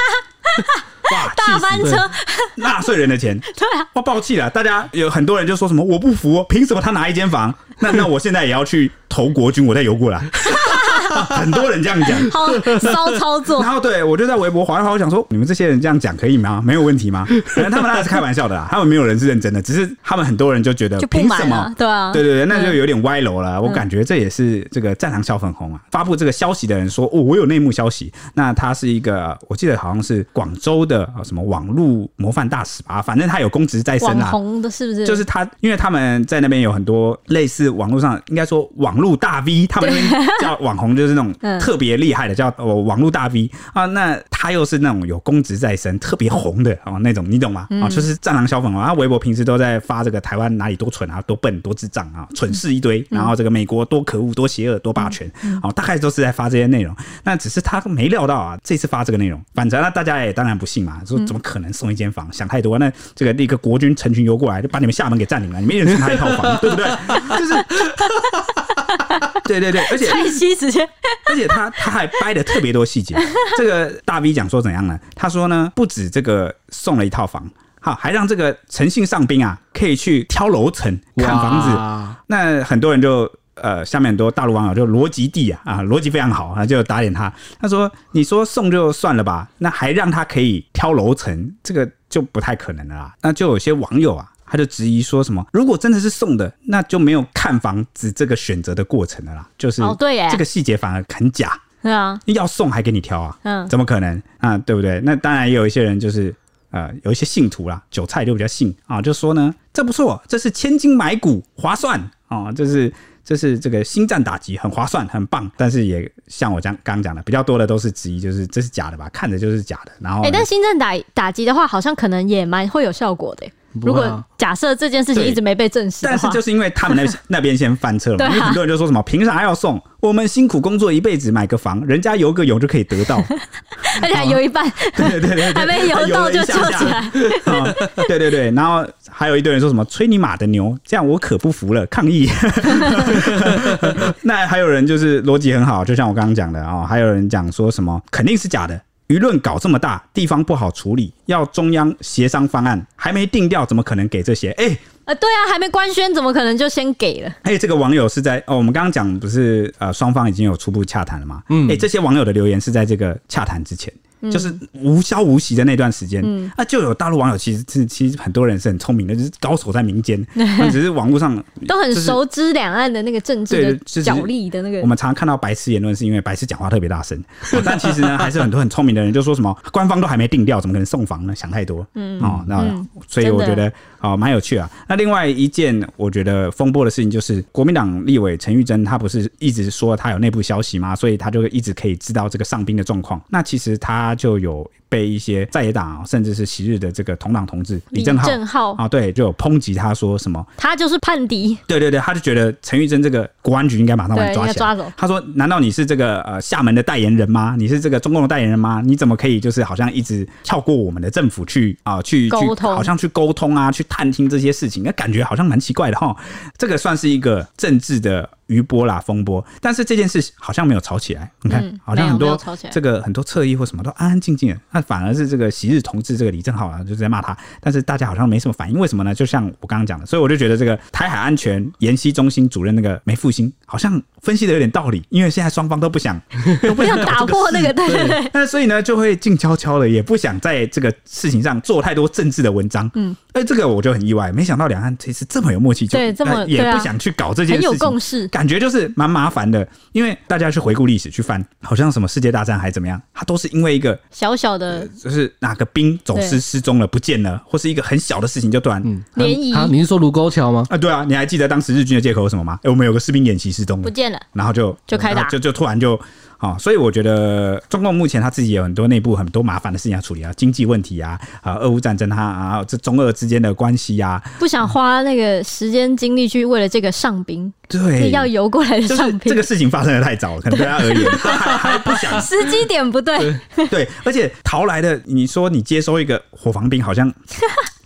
Speaker 2: [LAUGHS] 哇，
Speaker 1: 大翻车，
Speaker 2: 纳税人的钱。[LAUGHS]
Speaker 1: 对啊，
Speaker 2: 哇，爆气了！大家有很多人就说什么，我不服，凭什么他拿一间房？那那我现在也要去投国军，我再游过来。[LAUGHS] [LAUGHS] 很多人这样讲，[LAUGHS]
Speaker 1: 好骚操作。
Speaker 2: 然后对我就在微博滑一划，我想说，你们这些人这样讲可以吗？没有问题吗？可能他们那是开玩笑的啦，[LAUGHS] 他们没有人是认真的，只是他们很多人就觉得凭什么？
Speaker 1: 对啊，
Speaker 2: 对对对，那就有点歪楼了。我感觉这也是这个战狼小粉红啊，发布这个消息的人说，哦，我有内幕消息。那他是一个，我记得好像是广州的什么网络模范大使吧，反正他有公职在身啊。
Speaker 1: 网红的是不是？
Speaker 2: 就是他，因为他们在那边有很多类似网络上应该说网络大 V，他们那边叫网红就是。那种特别厉害的，叫哦网络大 V 啊，那他又是那种有公职在身、特别红的哦那种，你懂吗？啊，就是战狼小粉红啊，微博平时都在发这个台湾哪里多蠢啊、多笨、多智障啊、蠢事一堆，然后这个美国多可恶、多邪恶、多霸权，哦，大概都是在发这些内容。那只是他没料到啊，这次发这个内容，反正那大家也当然不信嘛，说怎么可能送一间房？想太多。那这个立个国军成群游过来，就把你们厦门给占领了，你没人送他一套房，对不对？就是。[LAUGHS] 对对对，而且
Speaker 1: 蔡西直接，
Speaker 2: 而且他他还掰的特别多细节。[LAUGHS] 这个大 V 讲说怎样呢？他说呢，不止这个送了一套房，好，还让这个诚信上宾啊，可以去挑楼层看房子。哇那很多人就呃，下面很多大陆网友就逻辑帝啊啊，逻辑非常好啊，就打脸他。他说：“你说送就算了吧，那还让他可以挑楼层，这个就不太可能了啦。”那就有些网友啊。他就质疑说什么？如果真的是送的，那就没有看房子这个选择的过程了啦。就是哦，对，这个细节反而很假。对啊，要送还给你挑啊？嗯，怎么可能啊？对不对？那当然也有一些人就是呃，有一些信徒啦，韭菜就比较信啊，就说呢，这不错，这是千金买股，划算啊，这是这是这个星战打击，很划算，很棒。但是也像我刚刚讲的，比较多的都是质疑，就是这是假的吧？看着就是假的。然后，哎，但星战打打击的话，好像可能也蛮会有效果的。如果假设这件事情一直没被证实，但是就是因为他们那 [LAUGHS] 那边先翻车了嘛，因为很多人就说什么凭啥要送？我们辛苦工作一辈子买个房，人家游个泳就可以得到，[LAUGHS]
Speaker 1: 而且还游一半，
Speaker 2: 对对对，
Speaker 1: 还没游到就救起来，
Speaker 2: 对对对，然后还有一堆人说什么吹你妈的牛，这样我可不服了，抗议。[LAUGHS] 那还有人就是逻辑很好，就像我刚刚讲的啊，还有人讲说什么肯定是假的。舆论搞这么大，地方不好处理，要中央协商方案还没定调，怎么可能给这些？哎、欸，
Speaker 1: 呃，对啊，还没官宣，怎么可能就先给了？
Speaker 2: 哎、欸，这个网友是在哦，我们刚刚讲不是呃，双方已经有初步洽谈了吗？嗯，哎、欸，这些网友的留言是在这个洽谈之前。就是无消无息的那段时间，嗯、啊，就有大陆网友其实是其实很多人是很聪明的，就是高手在民间，[LAUGHS] 只是网络上
Speaker 1: 都很熟知两岸的那个政治的角力的那个。
Speaker 2: 我们常常看到白痴言论，是因为白痴讲话特别大声，但其实呢，还是很多很聪明的人就说什么官方都还没定调，怎么可能送房呢？想太多，嗯哦，那、嗯、所以我觉得哦蛮有趣啊。那另外一件我觉得风波的事情就是国民党立委陈玉珍，他不是一直说他有内部消息吗？所以他就一直可以知道这个上兵的状况。那其实他。就有被一些在野党甚至是昔日的这个同党同志李正浩啊，对，就有抨击他说什么，
Speaker 1: 他就是叛敌。对
Speaker 2: 对对，他就觉得陈玉珍这个国安局应该马上把他抓起来抓走。他说：“难道你是这个呃厦门的代言人吗？你是这个中共的代言人吗？你怎么可以就是好像一直跳过我们的政府去啊、呃、去沟通，好像去沟通啊，去探听这些事情，那感觉好像蛮奇怪的哈。这个算是一个政治的。”余波啦，风波，但是这件事好像没有吵起来。你看，嗯、好像很多这个很多侧翼或什么都安安静静的，那反而是这个昔日同志这个李正浩啊，就在骂他。但是大家好像没什么反应，为什么呢？就像我刚刚讲的，所以我就觉得这个台海安全研析中心主任那个梅复兴好像分析的有点道理，因为现在双方都不想 [LAUGHS] 都不想
Speaker 1: 打破那个对对对，
Speaker 2: 那所以呢就会静悄悄的，也不想在这个事情上做太多政治的文章。嗯，哎，这个我就很意外，没想到两岸其实这么有默契，就
Speaker 1: 对这么
Speaker 2: 也不想去搞这件事情，
Speaker 1: 很有共识。
Speaker 2: 感觉就是蛮麻烦的，因为大家去回顾历史去翻，好像什么世界大战还怎么样，它都是因为一个
Speaker 1: 小小的，
Speaker 2: 呃、就是哪个兵走失失踪了不见了，或是一个很小的事情就突
Speaker 3: 然联谊。啊，你是说卢沟桥吗？
Speaker 2: 啊，对啊，你还记得当时日军的借口是什么吗？哎、欸，我们有个士兵演习失踪了，
Speaker 1: 不见了，
Speaker 2: 然后就
Speaker 1: 就开打，
Speaker 2: 就就突然就。啊、哦，所以我觉得中共目前他自己有很多内部很多麻烦的事情要处理啊，经济问题啊，啊，俄乌战争他，啊，这中俄之间的关系呀、啊，
Speaker 1: 不想花那个时间精力去为了这个上兵，
Speaker 2: 对，
Speaker 1: 要游过来的上宾，
Speaker 2: 这个事情发生的太早了，可能对他而言，[LAUGHS] 不想，
Speaker 1: 时机点不对，
Speaker 2: 对，对，而且逃来的，你说你接收一个火防兵，好像。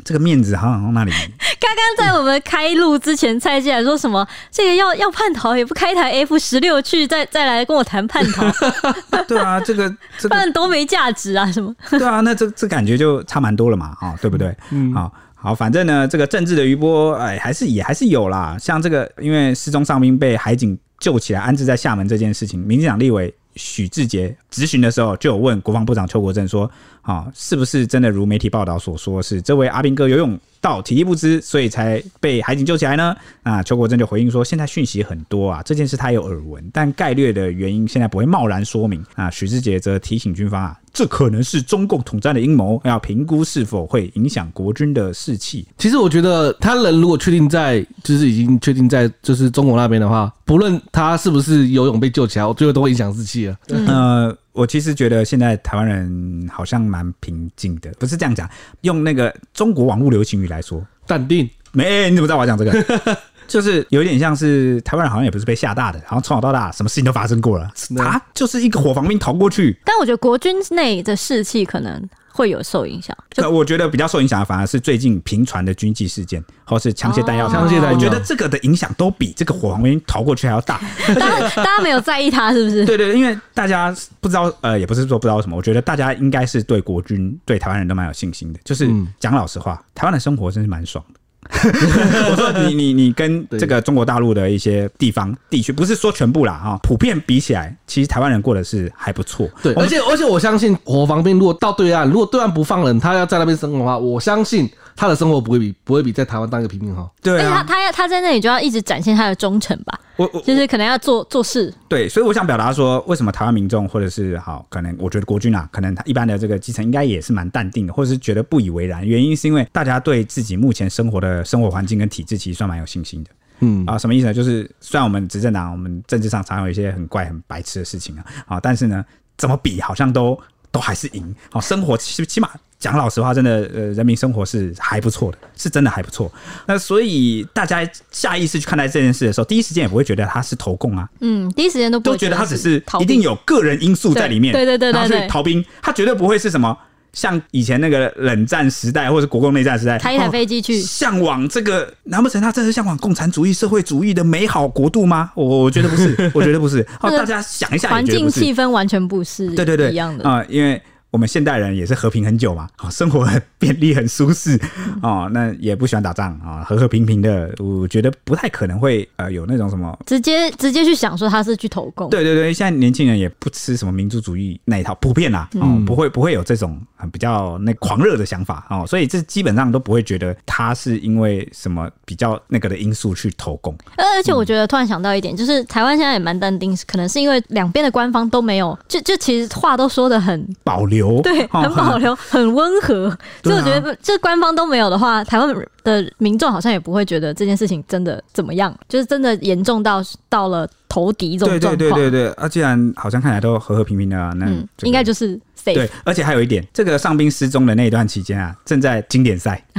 Speaker 2: 这个面子好像往哪里？[LAUGHS]
Speaker 1: 刚刚在我们开录之前，蔡进来说什么？[LAUGHS] 这个要要叛逃也不开台 F 十六去，再再来跟我谈叛逃？[LAUGHS]
Speaker 2: 对啊，这个这个
Speaker 1: 多没价值啊！什么？
Speaker 2: 对啊，那这这感觉就差蛮多了嘛，啊，对不对？嗯，好，好，反正呢，这个政治的余波，哎，还是也还是有啦。像这个，因为失踪上兵被海警救起来，安置在厦门这件事情，民进党立委。许志杰质询的时候，就有问国防部长邱国正说：“啊，是不是真的如媒体报道所说，是这位阿兵哥游泳到体力不支，所以才被海警救起来呢？啊，邱国正就回应说，现在讯息很多啊，这件事他有耳闻，但概略的原因现在不会贸然说明。啊，许志杰则提醒军方啊，这可能是中共统战的阴谋，要评估是否会影响国军的士气。
Speaker 3: 其实我觉得，他人如果确定在，就是已经确定在，就是中国那边的话，不论他是不是游泳被救起来，我觉得都会影响士气了。
Speaker 2: 嗯、呃，我其实觉得现在台湾人好像蛮平静的，不是这样讲，用那个中国网络流行语来说，
Speaker 3: 淡定。
Speaker 2: 没、欸，你怎么知道我要讲这个？[LAUGHS] 就是有点像是台湾人，好像也不是被吓大的，好像从小到大什么事情都发生过了啊，就是一个火防兵逃过去。
Speaker 1: 但我觉得国军内的士气可能会有受影响。
Speaker 2: 可我觉得比较受影响的反而是最近频传的军纪事件，或是枪械弹药、枪械弹药。我觉得这个的影响都比这个火黄兵逃过去还要大。[LAUGHS]
Speaker 1: 大家大家没有在意他是不是？
Speaker 2: 对，对对，因为大家不知道，呃，也不是说不知道什么。我觉得大家应该是对国军、对台湾人都蛮有信心的。就是讲老实话，台湾的生活真是蛮爽的。我说你你你跟这个中国大陆的一些地方地区，不是说全部啦哈，普遍比起来，其实台湾人过得是还不错。
Speaker 3: 对，而且而且我相信我防兵如果到对岸，如果对岸不放人，他要在那边生活的话，我相信他的生活不会比不会比在台湾当一个平民好。
Speaker 2: 对啊，
Speaker 1: 他他要他在那里就要一直展现他的忠诚吧。我我就是可能要做做事。
Speaker 2: 对，所以我想表达说，为什么台湾民众或者是好，可能我觉得国军啊，可能他一般的这个基层应该也是蛮淡定的，或者是觉得不以为然。原因是因为大家对自己目前生活的生活环境跟体制其实算蛮有信心的。嗯啊，什么意思呢？就是虽然我们执政党，我们政治上常有一些很怪、很白痴的事情啊，啊，但是呢，怎么比好像都都还是赢。好，生活起起码。讲老实话，真的，呃，人民生活是还不错的，是真的还不错。那所以大家下意识去看待这件事的时候，第一时间也不会觉得他是投共啊。
Speaker 1: 嗯，第一时间都不会
Speaker 2: 都觉得他只是一定有个人因素在里面。
Speaker 1: 对对对对，对，
Speaker 2: 然后逃兵，他绝对不会是什么像以前那个冷战时代或者国共内战时代，
Speaker 1: 开一台飞机去
Speaker 2: 向往这个？难不成他真的是向往共产主义、社会主义的美好国度吗？我我觉得不是，我觉得不是。[LAUGHS] 好，大家想一下，
Speaker 1: 环境气氛完全不是，
Speaker 2: 对对对，
Speaker 1: 一样的
Speaker 2: 啊，因为。我们现代人也是和平很久嘛，啊，生活很便利很舒适哦，那也不喜欢打仗啊，和和平平的，我觉得不太可能会呃有那种什么
Speaker 1: 直接直接去想说他是去投共。
Speaker 2: 对对对，现在年轻人也不吃什么民族主义那一套，普遍啦，哦，不会不会有这种很比较那狂热的想法哦，所以这基本上都不会觉得他是因为什么比较那个的因素去投共。
Speaker 1: 而且我觉得突然想到一点，就是台湾现在也蛮淡定，可能是因为两边的官方都没有，就就其实话都说的很
Speaker 2: 保留。
Speaker 1: 对，很保留，很温和。所以我觉得，这官方都没有的话，台湾的民众好像也不会觉得这件事情真的怎么样，就是真的严重到到了投敌这种状况。对对对对对，
Speaker 2: 啊，既然好像看起来都和和平平的，那、
Speaker 1: 应该就是。
Speaker 2: 对，而且还有一点，这个上兵失踪的那一段期间啊，正在经典赛，[LAUGHS]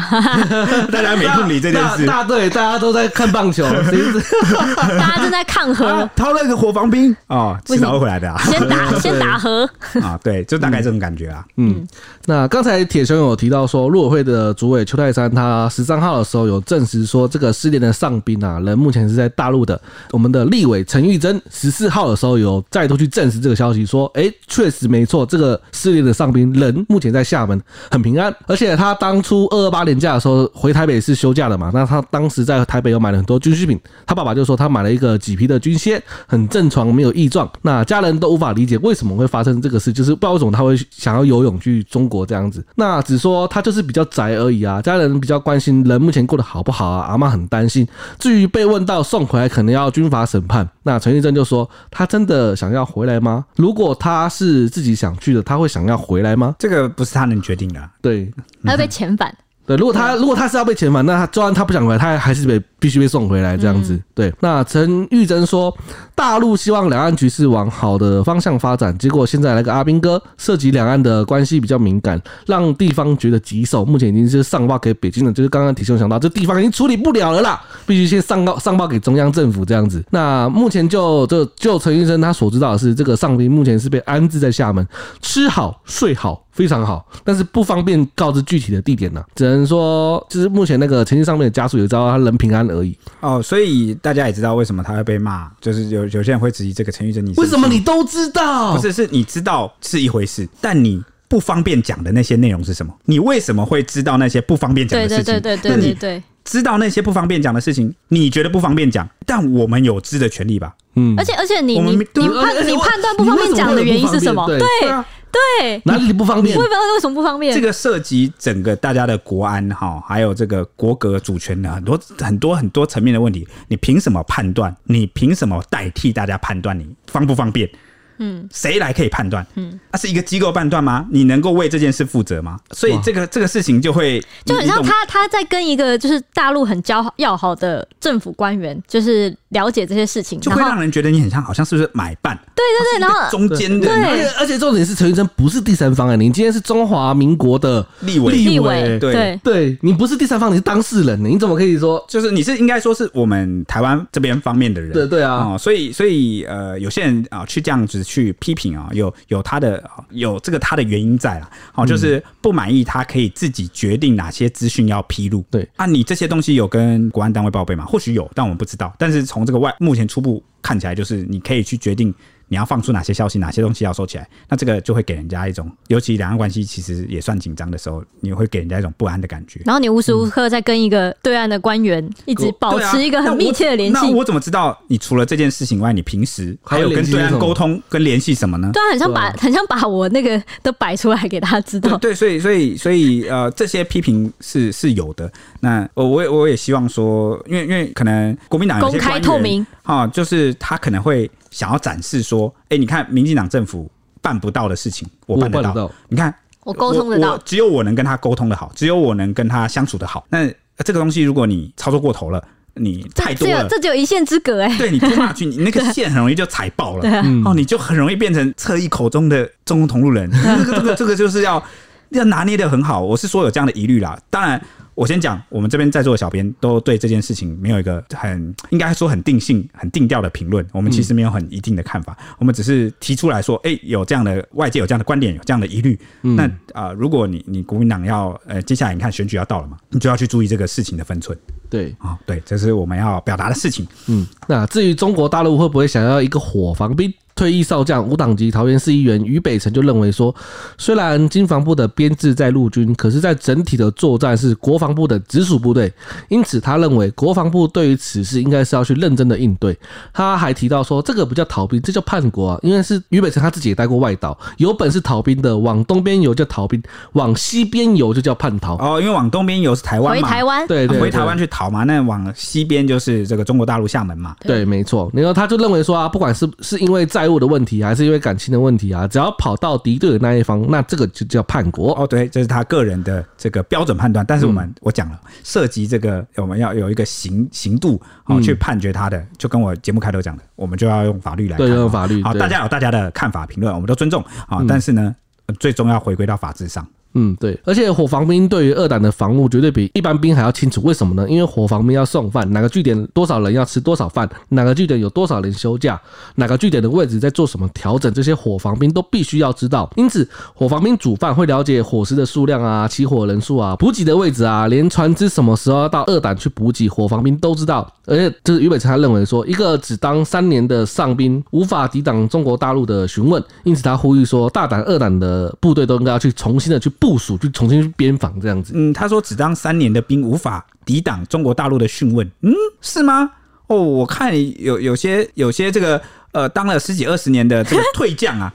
Speaker 2: 大家没空理这件事。
Speaker 3: 大队大家都在看棒球，[LAUGHS]
Speaker 1: 大家正在抗和，
Speaker 2: 掏那个火防兵哦，迟早会回来的啊。
Speaker 1: 先打 [LAUGHS] 先打和
Speaker 2: 啊，对，就大概这种感觉啊。嗯，嗯
Speaker 3: 那刚才铁雄有提到说，陆委会的主委邱泰山他十三号的时候有证实说，这个失联的上兵啊，人目前是在大陆的。我们的立委陈玉珍十四号的时候有再度去证实这个消息，说，哎，确实没错，这个。失联的上兵人目前在厦门很平安，而且他当初二二八年假的时候回台北是休假的嘛，那他当时在台北有买了很多军需品，他爸爸就说他买了一个麂皮的军靴，很正常，没有异状。那家人都无法理解为什么会发生这个事，就是不知道为什么他会想要游泳去中国这样子。那只说他就是比较宅而已啊，家人比较关心人目前过得好不好啊，阿妈很担心。至于被问到送回来可能要军法审判，那陈玉珍就说他真的想要回来吗？如果他是自己想去的，他会想要回来吗？
Speaker 2: 这个不是他能决定的。
Speaker 3: 对，
Speaker 1: 他要被遣返。
Speaker 3: 对，如果他如果他是要被遣返，那他就算他不想回来，他还是被。必须被送回来这样子，对。那陈玉珍说，大陆希望两岸局势往好的方向发展，结果现在来个阿兵哥，涉及两岸的关系比较敏感，让地方觉得棘手。目前已经是上报给北京了，就是刚刚提兄想到，这地方已经处理不了了啦，必须先上报上报给中央政府这样子。那目前就就就陈玉珍他所知道的是，这个上兵目前是被安置在厦门，吃好睡好，非常好，但是不方便告知具体的地点呢，只能说就是目前那个陈姓上面的家属也知道他人平安。而已
Speaker 2: 哦，所以大家也知道为什么他会被骂，就是有有些人会质疑这个陈玉珍，你
Speaker 3: 为什么你都知道？
Speaker 2: 不是，是你知道是一回事，但你不方便讲的那些内容是什么？你为什么会知道那些不方便讲的事情？
Speaker 1: 对对对对对对，
Speaker 2: 知道那些不方便讲的事情，你觉得不方便讲，但我们有知的权利吧？
Speaker 1: 嗯，而且而且你你你判你判断不方便讲的原因是什么？对。对，
Speaker 3: 哪里不方便
Speaker 1: 我也？不知道为什么不方便。
Speaker 2: 这个涉及整个大家的国安哈，还有这个国格主权的很多很多很多层面的问题。你凭什么判断？你凭什么代替大家判断你方不方便？嗯，谁来可以判断？嗯，那是一个机构判断吗？你能够为这件事负责吗？所以这个这个事情就会
Speaker 1: 就很像他他在跟一个就是大陆很交要好的政府官员，就是了解这些事情，
Speaker 2: 就会让人觉得你很像好像是不是买办？
Speaker 1: 对对对，然后
Speaker 2: 中间的，
Speaker 1: 对
Speaker 3: 而且而且重点是陈玉珍不是第三方哎，你今天是中华民国的
Speaker 2: 立委，
Speaker 1: 立
Speaker 3: 立委
Speaker 1: 委，
Speaker 2: 对
Speaker 1: 对
Speaker 3: 对你不是第三方，你是当事人，你怎么可以说？
Speaker 2: 就是你是应该说是我们台湾这边方面的人，
Speaker 3: 对对啊
Speaker 2: 哦，所以所以呃，有些人啊去这样子去批评啊。有有他的有这个他的原因在啦，好，就是不满意他可以自己决定哪些资讯要披露。
Speaker 3: 对
Speaker 2: 啊，你这些东西有跟国安单位报备吗？或许有，但我们不知道。但是从从这个外目前初步看起来，就是你可以去决定。你要放出哪些消息，哪些东西要收起来，那这个就会给人家一种，尤其两岸关系其实也算紧张的时候，你会给人家一种不安的感觉。
Speaker 1: 然后你无时无刻在跟一个对岸的官员一直保持一个很密切的联系。
Speaker 2: 那我怎么知道你除了这件事情外，你平时还有跟对岸沟通跟联系什么呢？
Speaker 1: 对啊，很像把很像把我那个都摆出来给他知道。
Speaker 2: 对，所以所以所以呃，这些批评是是有的。那我也我也希望说，因为因为可能国民党
Speaker 1: 公开透明
Speaker 2: 啊，就是他可能会。想要展示说，哎、欸，你看，民进党政府办不到的事情，我办得到。得到你看，
Speaker 1: 我沟通得到，
Speaker 2: 只有我能跟他沟通的好，只有我能跟他相处的好。那这个东西，如果你操作过头了，你太多了，
Speaker 1: 这只有一线之隔哎、欸。
Speaker 2: 对你拖下去，你那个线很容易就踩爆了。[LAUGHS] 哦，你就很容易变成侧翼口中的中共同路人。这个这个这个就是要要拿捏的很好。我是说有这样的疑虑啦，当然。我先讲，我们这边在座的小编都对这件事情没有一个很应该说很定性、很定调的评论。我们其实没有很一定的看法，我们只是提出来说，哎，有这样的外界有这样的观点，有这样的疑虑。那啊，如果你你国民党要呃，接下来你看选举要到了嘛，你就要去注意这个事情的分寸。
Speaker 3: 对
Speaker 2: 啊，对，这是我们要表达的事情。
Speaker 3: 嗯，那至于中国大陆会不会想要一个火防兵？退役少将、无党籍桃园市议员于北辰就认为说，虽然经防部的编制在陆军，可是，在整体的作战是国防部的直属部队，因此他认为国防部对于此事应该是要去认真的应对。他还提到说，这个不叫逃兵，这叫叛国啊！因为是于北辰他自己也待过外岛，有本事逃兵的往东边游叫逃兵，往西边游就叫叛逃。
Speaker 2: 哦，因为往东边游是台湾嘛，
Speaker 1: 回台
Speaker 3: 湾，对，
Speaker 2: 回台湾去逃嘛，那往西边就是这个中国大陆厦门嘛。
Speaker 3: 对，没错。然后他就认为说啊，不管是是因为债务的问题，还是因为感情的问题啊，只要跑到敌对的那一方，那这个就叫叛国
Speaker 2: 哦。对，这是他个人的这个标准判断。但是我们、嗯、我讲了，涉及这个我们要有一个刑刑度好去判决他的，嗯、就跟我节目开头讲的，我们就要用法律来看。
Speaker 3: 对，用法律。
Speaker 2: 好，大家有大家的看法评论，我们都尊重啊。嗯、但是呢，最终要回归到法治上。
Speaker 3: 嗯，对，而且火防兵对于二胆的防务绝对比一般兵还要清楚。为什么呢？因为火防兵要送饭，哪个据点多少人要吃多少饭，哪个据点有多少人休假，哪个据点的位置在做什么调整，这些火防兵都必须要知道。因此，火防兵煮饭会了解伙食的数量啊、起火人数啊、补给的位置啊，连船只什么时候要到二胆去补给，火防兵都知道。而且，这是于北辰他认为说，一个只当三年的上兵无法抵挡中国大陆的询问，因此他呼吁说，大胆、二胆的部队都应该要去重新的去部署，就重新去边防这样子。
Speaker 2: 嗯，他说只当三年的兵无法抵挡中国大陆的讯问。嗯，是吗？哦，我看有有些有些这个呃，当了十几二十年的这个退将啊。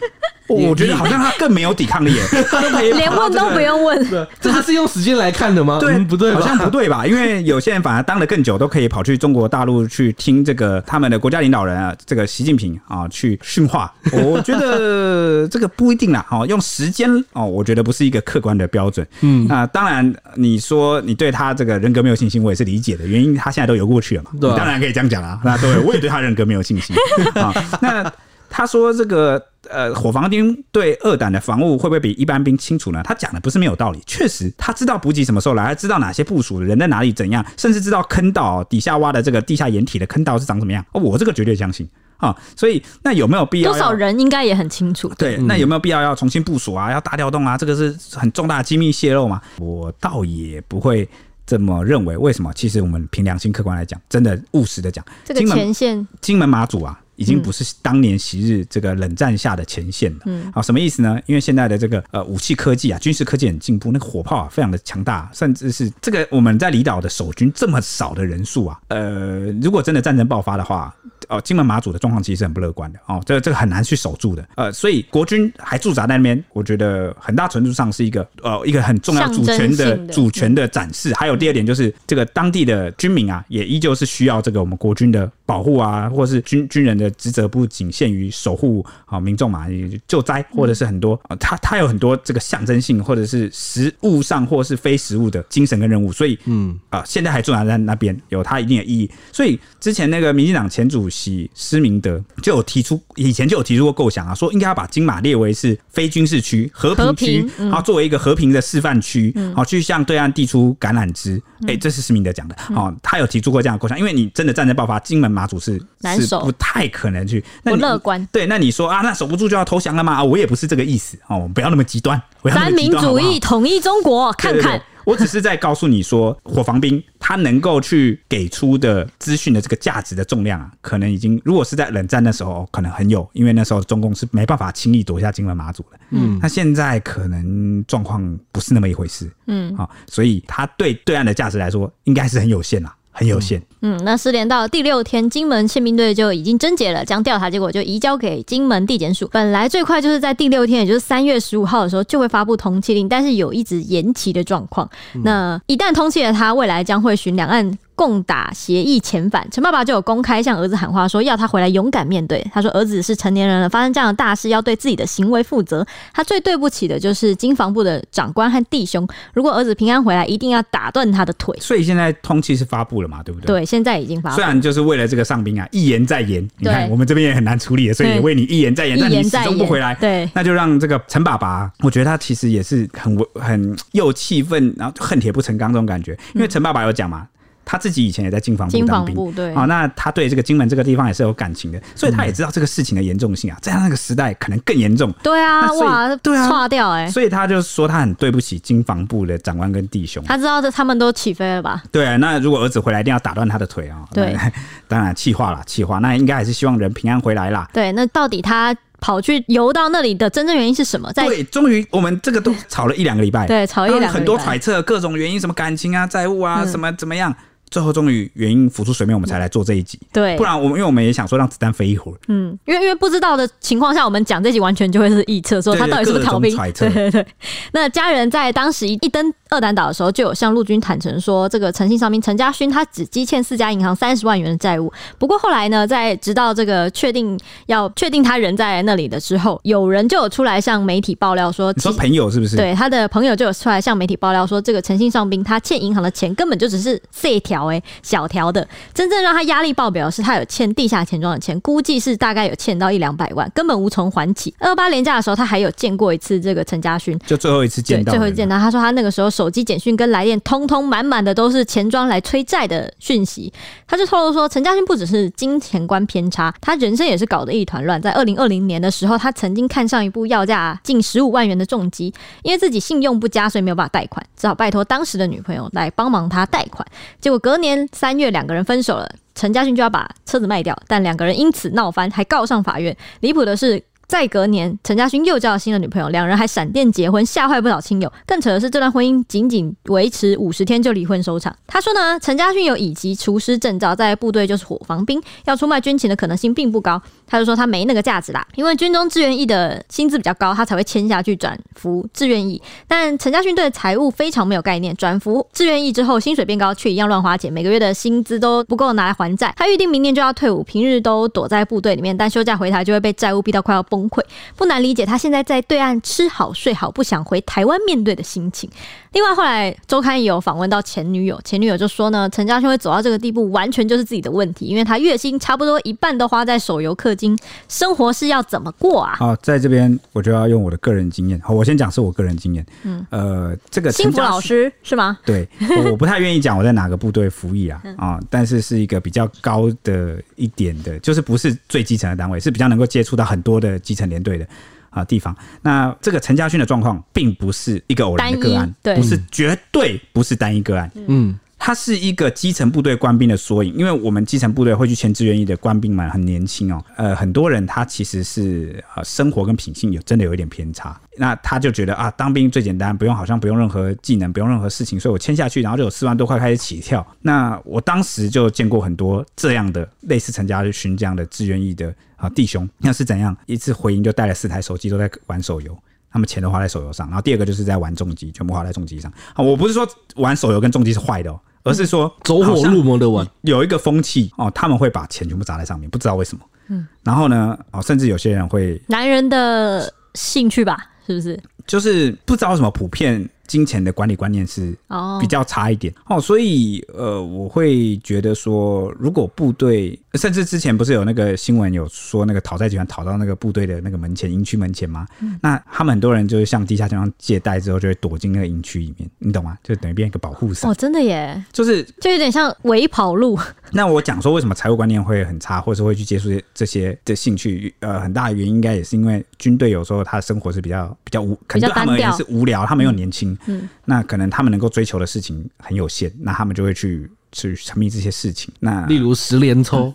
Speaker 2: 我觉得好像他更没有抵抗力，[LAUGHS]
Speaker 1: 连问都不用问。
Speaker 3: 这他是用时间来看的吗？
Speaker 2: 对，
Speaker 3: 不对，
Speaker 2: 好像不对吧？因为有些人反而当得更久，都可以跑去中国大陆去听这个他们的国家领导人啊，这个习近平啊去训话。我觉得 [LAUGHS] 这个不一定啦。哦，用时间哦，我觉得不是一个客观的标准。嗯，那当然，你说你对他这个人格没有信心，我也是理解的。原因他现在都游过去了嘛，对，当然可以这样讲啊。那对，我也对他人格没有信心啊。那他说这个。呃，火防兵对二胆的防务会不会比一般兵清楚呢？他讲的不是没有道理，确实他知道补给什么时候来，他知道哪些部署的人在哪里怎样，甚至知道坑道底下挖的这个地下掩体的坑道是长什么样。哦，我这个绝对相信啊。所以那有没有必要？
Speaker 1: 多少人应该也很清楚。
Speaker 2: 对，那有没有必要要重新部署啊？要大调动啊？这个是很重大的机密泄露嘛？我倒也不会这么认为。为什么？其实我们凭良心客观来讲，真的务实的讲，
Speaker 1: 这个前线
Speaker 2: 金门马祖啊。已经不是当年昔日这个冷战下的前线了。嗯，啊，什么意思呢？因为现在的这个呃武器科技啊，军事科技很进步，那个火炮啊非常的强大，甚至是这个我们在离岛的守军这么少的人数啊，呃，如果真的战争爆发的话，哦，金门马祖的状况其实是很不乐观的哦，这个这个很难去守住的。呃，所以国军还驻扎在那边，我觉得很大程度上是一个呃一个很重要主权的，的主权的展示。还有第二点就是这个当地的军民啊，也依旧是需要这个我们国军的保护啊，或是军军人的职责不仅限于守护啊民众嘛，救灾或者是很多啊，他他有很多这个象征性或者是实物上或是非实物的精神跟任务。所以嗯啊，现在还驻扎在那边，有它一定的意义。所以之前那个民进党前主席施明德就有提出，以前就有提出过构想啊，说应该要把金马列为是非军事区、和平区，然后作为一个和平的示范区，好去向对岸递出橄榄枝。哎、欸，这是施明德讲的，哦，他有提出过这样的构想，因为你真的战争爆发，金门马祖是难守，是不太可能去那不乐观。对，那你说啊，那守不住就要投降了吗？我也不是这个意思哦，不要那么极端。
Speaker 1: 三民主义统一中国，看看。
Speaker 2: 我只是在告诉你说，[LAUGHS] 火防兵他能够去给出的资讯的这个价值的重量啊，可能已经如果是在冷战的时候，可能很有，因为那时候中共是没办法轻易夺下金门马祖的。嗯，那现在可能状况不是那么一回事。嗯，好，所以他对对岸的价值来说，应该是很有限啦。很有限。
Speaker 1: 嗯，嗯那失联到第六天，金门宪兵队就已经侦结了，将调查结果就移交给金门地检署。本来最快就是在第六天，也就是三月十五号的时候就会发布通缉令，但是有一直延期的状况。那一旦通缉了他，未来将会寻两岸。共打协议遣返，陈爸爸就有公开向儿子喊话，说要他回来勇敢面对。他说儿子是成年人了，发生这样的大事要对自己的行为负责。他最对不起的就是经防部的长官和弟兄。如果儿子平安回来，一定要打断他的腿。
Speaker 2: 所以现在通气是发布了嘛？对不对？
Speaker 1: 对，现在已经发布。
Speaker 2: 虽然就是为了这个上兵啊，一言再言。你看我们这边也很难处理，所以也为你一言再言。但你始终不回来，
Speaker 1: 对，
Speaker 2: 那就让这个陈爸爸，我觉得他其实也是很很又气愤，然后恨铁不成钢这种感觉。因为陈爸爸有讲嘛。他自己以前也在经防部当兵，对，啊，那他对这个金门这个地方也是有感情的，所以他也知道这个事情的严重性啊，在他那个时代可能更严重。
Speaker 1: 对啊，哇，对啊，垮掉哎，
Speaker 2: 所以他就说他很对不起经防部的长官跟弟兄。
Speaker 1: 他知道这他们都起飞了吧？
Speaker 2: 对啊，那如果儿子回来，一定要打断他的腿啊。对，[LAUGHS] 当然气话了，气话，那应该还是希望人平安回来啦。
Speaker 1: 对，那到底他跑去游到那里的真正原因是什么？在
Speaker 2: 对，终于我们这个都 [LAUGHS] 吵了一两个礼拜，
Speaker 1: 对，吵一两个礼拜，
Speaker 2: 很多揣测，各种原因，什么感情啊、债务啊，什么怎么样。最后终于原因浮出水面，我们才来做这一集。
Speaker 1: 对，
Speaker 2: 不然我们因为我们也想说让子弹飞一会儿。
Speaker 1: 嗯，因为因为不知道的情况下，我们讲这集完全就会是臆测，说他到底是不是逃兵。[LAUGHS] 对对对。那家人在当时一登二胆岛的时候，就有向陆军坦诚说，这个诚信上兵陈家勋他只积欠四家银行三十万元的债务。不过后来呢，在直到这个确定要确定他人在那里的之后，有人就有出来向媒体爆料说，
Speaker 2: 你说朋友是不是？
Speaker 1: 对，他的朋友就有出来向媒体爆料说，这个诚信上兵他欠银行的钱根本就只是细条哎小条。的，真正让他压力爆表的是，他有欠地下钱庄的钱，估计是大概有欠到一两百万，根本无从还起。二八年假的时候，他还有见过一次这个陈家勋，
Speaker 2: 就最后一次见到，
Speaker 1: 最后一次见到。他说他那个时候手机简讯跟来电，通通满满的都是钱庄来催债的讯息。他就透露说，陈家勋不只是金钱观偏差，他人生也是搞得一团乱。在二零二零年的时候，他曾经看上一部要价近十五万元的重机，因为自己信用不佳，所以没有办法贷款，只好拜托当时的女朋友来帮忙他贷款。结果隔年三月。两个人分手了，陈家勋就要把车子卖掉，但两个人因此闹翻，还告上法院。离谱的是。在隔年，陈家勋又交了新的女朋友，两人还闪电结婚，吓坏不少亲友。更扯的是，这段婚姻仅仅维持五十天就离婚收场。他说呢，陈家勋有乙级厨师证照，在部队就是火防兵，要出卖军情的可能性并不高。他就说他没那个价值啦，因为军中志愿役的薪资比较高，他才会签下去转服志愿役。但陈家勋对财务非常没有概念，转服志愿役之后，薪水变高，却一样乱花钱，每个月的薪资都不够拿来还债。他预定明年就要退伍，平日都躲在部队里面，但休假回台就会被债务逼到快要崩。溃，不难理解他现在在对岸吃好睡好，不想回台湾面对的心情。另外，后来周刊也有访问到前女友，前女友就说呢，陈家勋会走到这个地步，完全就是自己的问题，因为他月薪差不多一半都花在手游氪金，生活是要怎么过啊？
Speaker 2: 好，在这边我就要用我的个人经验，好，我先讲是我个人经验，嗯，呃，这个
Speaker 1: 幸福老师是吗？
Speaker 2: 对，我，我不太愿意讲我在哪个部队服役啊，[LAUGHS] 啊，但是是一个比较高的一点的，就是不是最基层的单位，是比较能够接触到很多的基层连队的。啊，地方，那这个陈家勋的状况并不是一个偶然的个案，对，不是绝对不是单一个案，嗯，他是一个基层部队官兵的缩影，因为我们基层部队会去签志愿役的官兵们很年轻哦，呃，很多人他其实是呃生活跟品性有真的有一点偏差，那他就觉得啊，当兵最简单，不用好像不用任何技能，不用任何事情，所以我签下去，然后就有四万多块开始起跳。那我当时就见过很多这样的类似陈家勋这样的志愿役的啊弟兄，那是怎样？一次回营就带了四台手机，都在玩手游。他们钱都花在手游上，然后第二个就是在玩重机，全部花在重机上。啊，我不是说玩手游跟重机是坏的哦，而是说
Speaker 3: 走火入魔的玩，
Speaker 2: 有一个风气哦，他们会把钱全部砸在上面，不知道为什么。嗯，然后呢，哦，甚至有些人会
Speaker 1: 男人的兴趣吧，是不是？
Speaker 2: 就是不知道为什么普遍。金钱的管理观念是比较差一点哦，所以呃，我会觉得说，如果部队甚至之前不是有那个新闻有说那个讨债集团讨到那个部队的那个门前营区门前吗？嗯、那他们很多人就是向地下钱庄借贷之后，就会躲进那个营区里面，你懂吗？就等于变一个保护伞
Speaker 1: 哦，真的耶，
Speaker 2: 就是
Speaker 1: 就有点像围跑路。
Speaker 2: 那我讲说为什么财务观念会很差，或者是会去接触这些的兴趣，呃，很大的原因应该也是因为军队有时候他的生活是比较比较无，可能对他们也是无聊，他们又年轻。嗯，那可能他们能够追求的事情很有限，那他们就会去去沉迷这些事情。那
Speaker 3: 例如十连抽，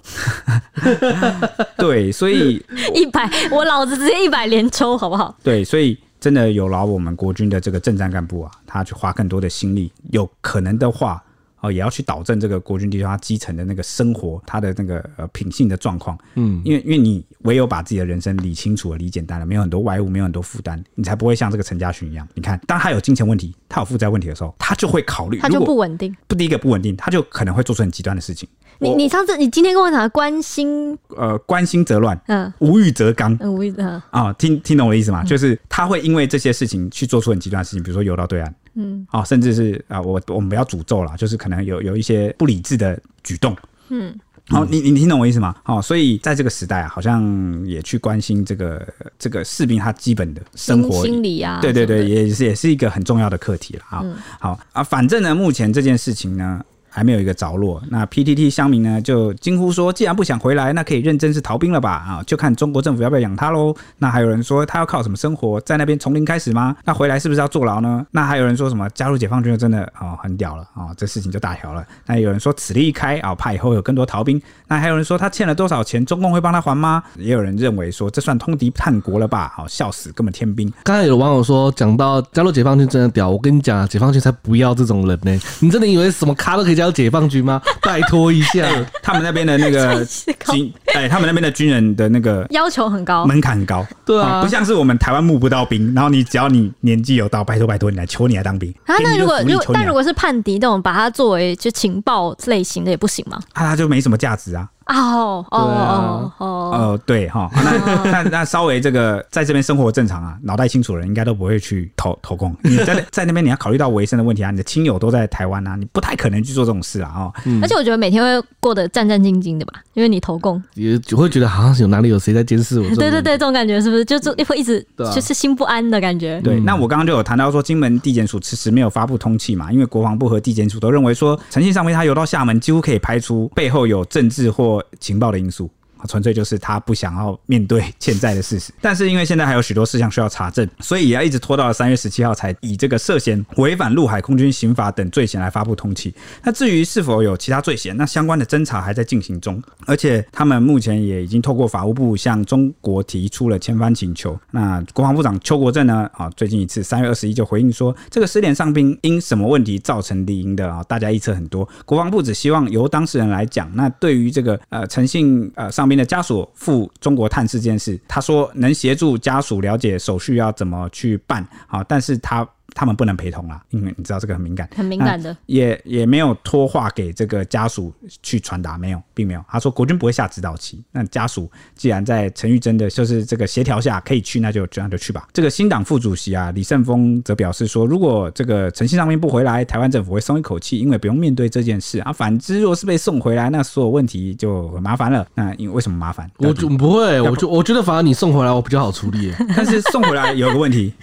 Speaker 3: [LAUGHS]
Speaker 2: 对，所以 [LAUGHS]
Speaker 1: 一百，我老子直接一百连抽，好不好？
Speaker 2: 对，所以真的有劳我们国军的这个政战干部啊，他去花更多的心力，有可能的话。哦，也要去导正这个国军弟兄他基层的那个生活，他的那个呃品性的状况。嗯，因为因为你唯有把自己的人生理清楚了、理简单了，没有很多外物，没有很多负担，你才不会像这个陈家勋一样。你看，当他有金钱问题，他有负债问题的时候，他就会考虑，
Speaker 1: 他就不稳定。
Speaker 2: 不，第一个不稳定，他就可能会做出很极端的事情。
Speaker 1: 你你上次你今天跟我讲的关心，
Speaker 2: 呃，关心则乱，嗯，无欲则刚，
Speaker 1: 嗯，无欲则
Speaker 2: 啊、哦，听听懂我的意思吗？嗯、就是他会因为这些事情去做出很极端的事情，比如说游到对岸。嗯，啊、哦，甚至是啊，我我们不要诅咒了，就是可能有有一些不理智的举动。嗯，好、哦，你你听懂我意思吗？好、哦，所以在这个时代啊，好像也去关心这个这个士兵他基本的生活
Speaker 1: 心理啊，
Speaker 2: 对对对，也是也是一个很重要的课题了。好，嗯、好啊，反正呢，目前这件事情呢。还没有一个着落，那 PTT 乡民呢就惊呼说：“既然不想回来，那可以认真是逃兵了吧？啊，就看中国政府要不要养他喽。”那还有人说他要靠什么生活，在那边从零开始吗？那回来是不是要坐牢呢？那还有人说什么加入解放军就真的哦很屌了啊、哦，这事情就大条了。那有人说此例一开啊，怕以后有更多逃兵。那还有人说他欠了多少钱，中共会帮他还吗？也有人认为说这算通敌叛国了吧？好，笑死，根本天兵。
Speaker 3: 刚才有网友说讲到加入解放军真的屌，我跟你讲啊，解放军才不要这种人呢。你真的以为什么咖都可以加入解放军吗？[LAUGHS] 拜托一下，
Speaker 2: 他们那边的那个 [LAUGHS] 军，哎，他们那边的军人的那个
Speaker 1: 要求很高，
Speaker 2: 门槛很高，
Speaker 3: 对啊，
Speaker 2: 不像是我们台湾募不到兵，然后你只要你年纪有到，拜托拜托你来求你来当兵。
Speaker 1: 啊，那如果如果但如果是叛敌那种，把它作为就情报类型的也不行吗？
Speaker 2: 啊，他就没什么价值啊。
Speaker 1: 哦哦哦哦
Speaker 2: 哦，对哈，[LAUGHS] 那那那稍微这个在这边生活正常啊，脑袋清楚的人应该都不会去投投共。你在 [LAUGHS] 在那边你要考虑到维生的问题啊，你的亲友都在台湾啊，你不太可能去做这种事啊哦。
Speaker 1: 而且我觉得每天会过得战战兢兢的吧，因为你投共
Speaker 3: 也就会觉得好像有哪里有谁在监视我。[LAUGHS]
Speaker 1: 对对对，这种感觉是不是就就会一直就是心不安的感觉？
Speaker 2: 对，那我刚刚就有谈到说，金门地检署迟迟没有发布通气嘛，因为国防部和地检署都认为说，诚信上面他游到厦门，几乎可以排除背后有政治或情报的因素。纯粹就是他不想要面对 [LAUGHS] 欠债的事实，但是因为现在还有许多事项需要查证，所以也要一直拖到了三月十七号才以这个涉嫌违反陆海空军刑法等罪嫌来发布通缉。那至于是否有其他罪嫌，那相关的侦查还在进行中，而且他们目前也已经透过法务部向中国提出了遣返请求。那国防部长邱国正呢？啊，最近一次三月二十一就回应说，这个失联上兵因什么问题造成离营的啊？大家臆测很多，国防部只希望由当事人来讲。那对于这个呃诚信呃上的家属赴中国探视这件事，他说能协助家属了解手续要怎么去办，啊，但是他。他们不能陪同啦，因为你知道这个很敏感，
Speaker 1: 很敏感的，
Speaker 2: 也也没有托话给这个家属去传达，没有，并没有。他说国军不会下指导棋，那家属既然在陈玉珍的就是这个协调下可以去，那就这样就去吧。这个新党副主席啊李胜峰则表示说，如果这个陈信上面不回来，台湾政府会松一口气，因为不用面对这件事啊。反之，若是被送回来，那所有问题就很麻烦了。那因为为什么麻烦？
Speaker 3: 我就不会，我就我觉得反而你送回来我比较好处理，[LAUGHS]
Speaker 2: 但是送回来有个问题。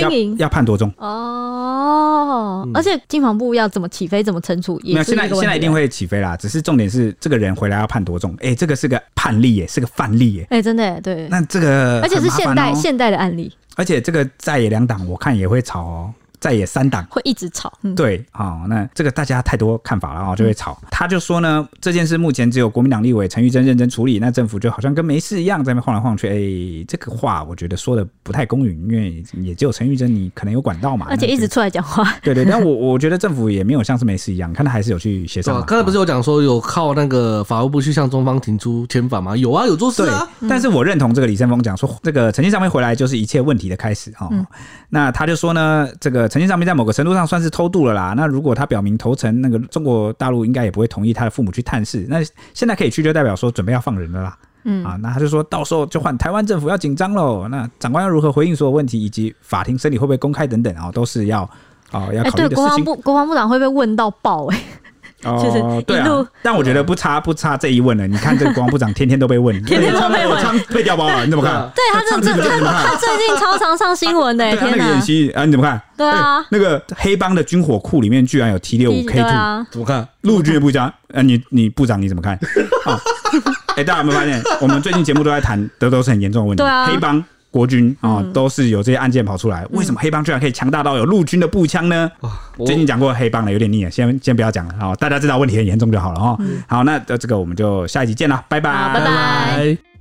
Speaker 2: 军营？要，要判多重
Speaker 1: 哦，嗯、而且金防部要怎么起飞，怎么惩处也是，现在
Speaker 2: 现在一定会起飞啦。只是重点是这个人回来要判多重，哎、欸，这个是个判例耶，是个范例耶，
Speaker 1: 哎、欸，真的对。
Speaker 2: 那这个、喔、
Speaker 1: 而且是现代现代的案例，
Speaker 2: 而且这个在野两党我看也会吵哦。在野三党
Speaker 1: 会一直吵。嗯、
Speaker 2: 对，好、哦，那这个大家太多看法了啊，就会吵。嗯、他就说呢，这件事目前只有国民党立委陈玉珍认真处理，那政府就好像跟没事一样，在那晃来晃去。哎，这个话我觉得说的不太公允，因为也只有陈玉珍你可能有管道嘛，
Speaker 1: 而且一直出来讲话。[LAUGHS]
Speaker 2: 对对，但我我觉得政府也没有像是没事一样，看他还是有去协商。
Speaker 3: 刚才不是有讲说有靠那个法务部去向中方提出遣返吗？有啊，有做事啊。
Speaker 2: 但是我认同这个李胜峰讲说，这个陈其尚没回来就是一切问题的开始哈。嗯、那他就说呢，这个陈其尚没在某个程度上算是偷渡了啦。那如果他表明投诚，那个中国大陆应该也不会同意他的父母去探视。那现在可以去，就代表说准备要放人了啦。嗯啊，那他就说到时候就换台湾政府要紧张喽。那长官要如何回应所有问题，以及法庭审理会不会公开等等啊，都是要啊要考虑的事情。
Speaker 1: 欸、对，国防部国防部长会被问到爆哎、欸。
Speaker 2: 哦，对啊，但我觉得不差不差这一问了。你看这个国防部长天天都被问，[LAUGHS]
Speaker 1: 天天都被问，
Speaker 2: 唱被调包了，你怎么看？
Speaker 1: 对他这这他最近超常上新闻的，天哪！
Speaker 2: 演习啊，你怎么看？
Speaker 1: 对啊，
Speaker 2: 那个黑帮的军火库里面居然有 T 六五 K two，怎么看？陆军的部长，呃，你你部长你怎么看？啊，[LAUGHS] 哎，大家有没有发现，我们最近节目都在谈，德都是很严重的问题。
Speaker 1: 对啊，
Speaker 2: 黑帮。国军啊，都是有这些案件跑出来。为什么黑帮居然可以强大到有陆军的步枪呢？最近讲过黑帮了，有点腻了，先先不要讲了啊，大家知道问题很严重就好了哈。好，那这个我们就下一集见了，拜拜，
Speaker 1: 拜拜。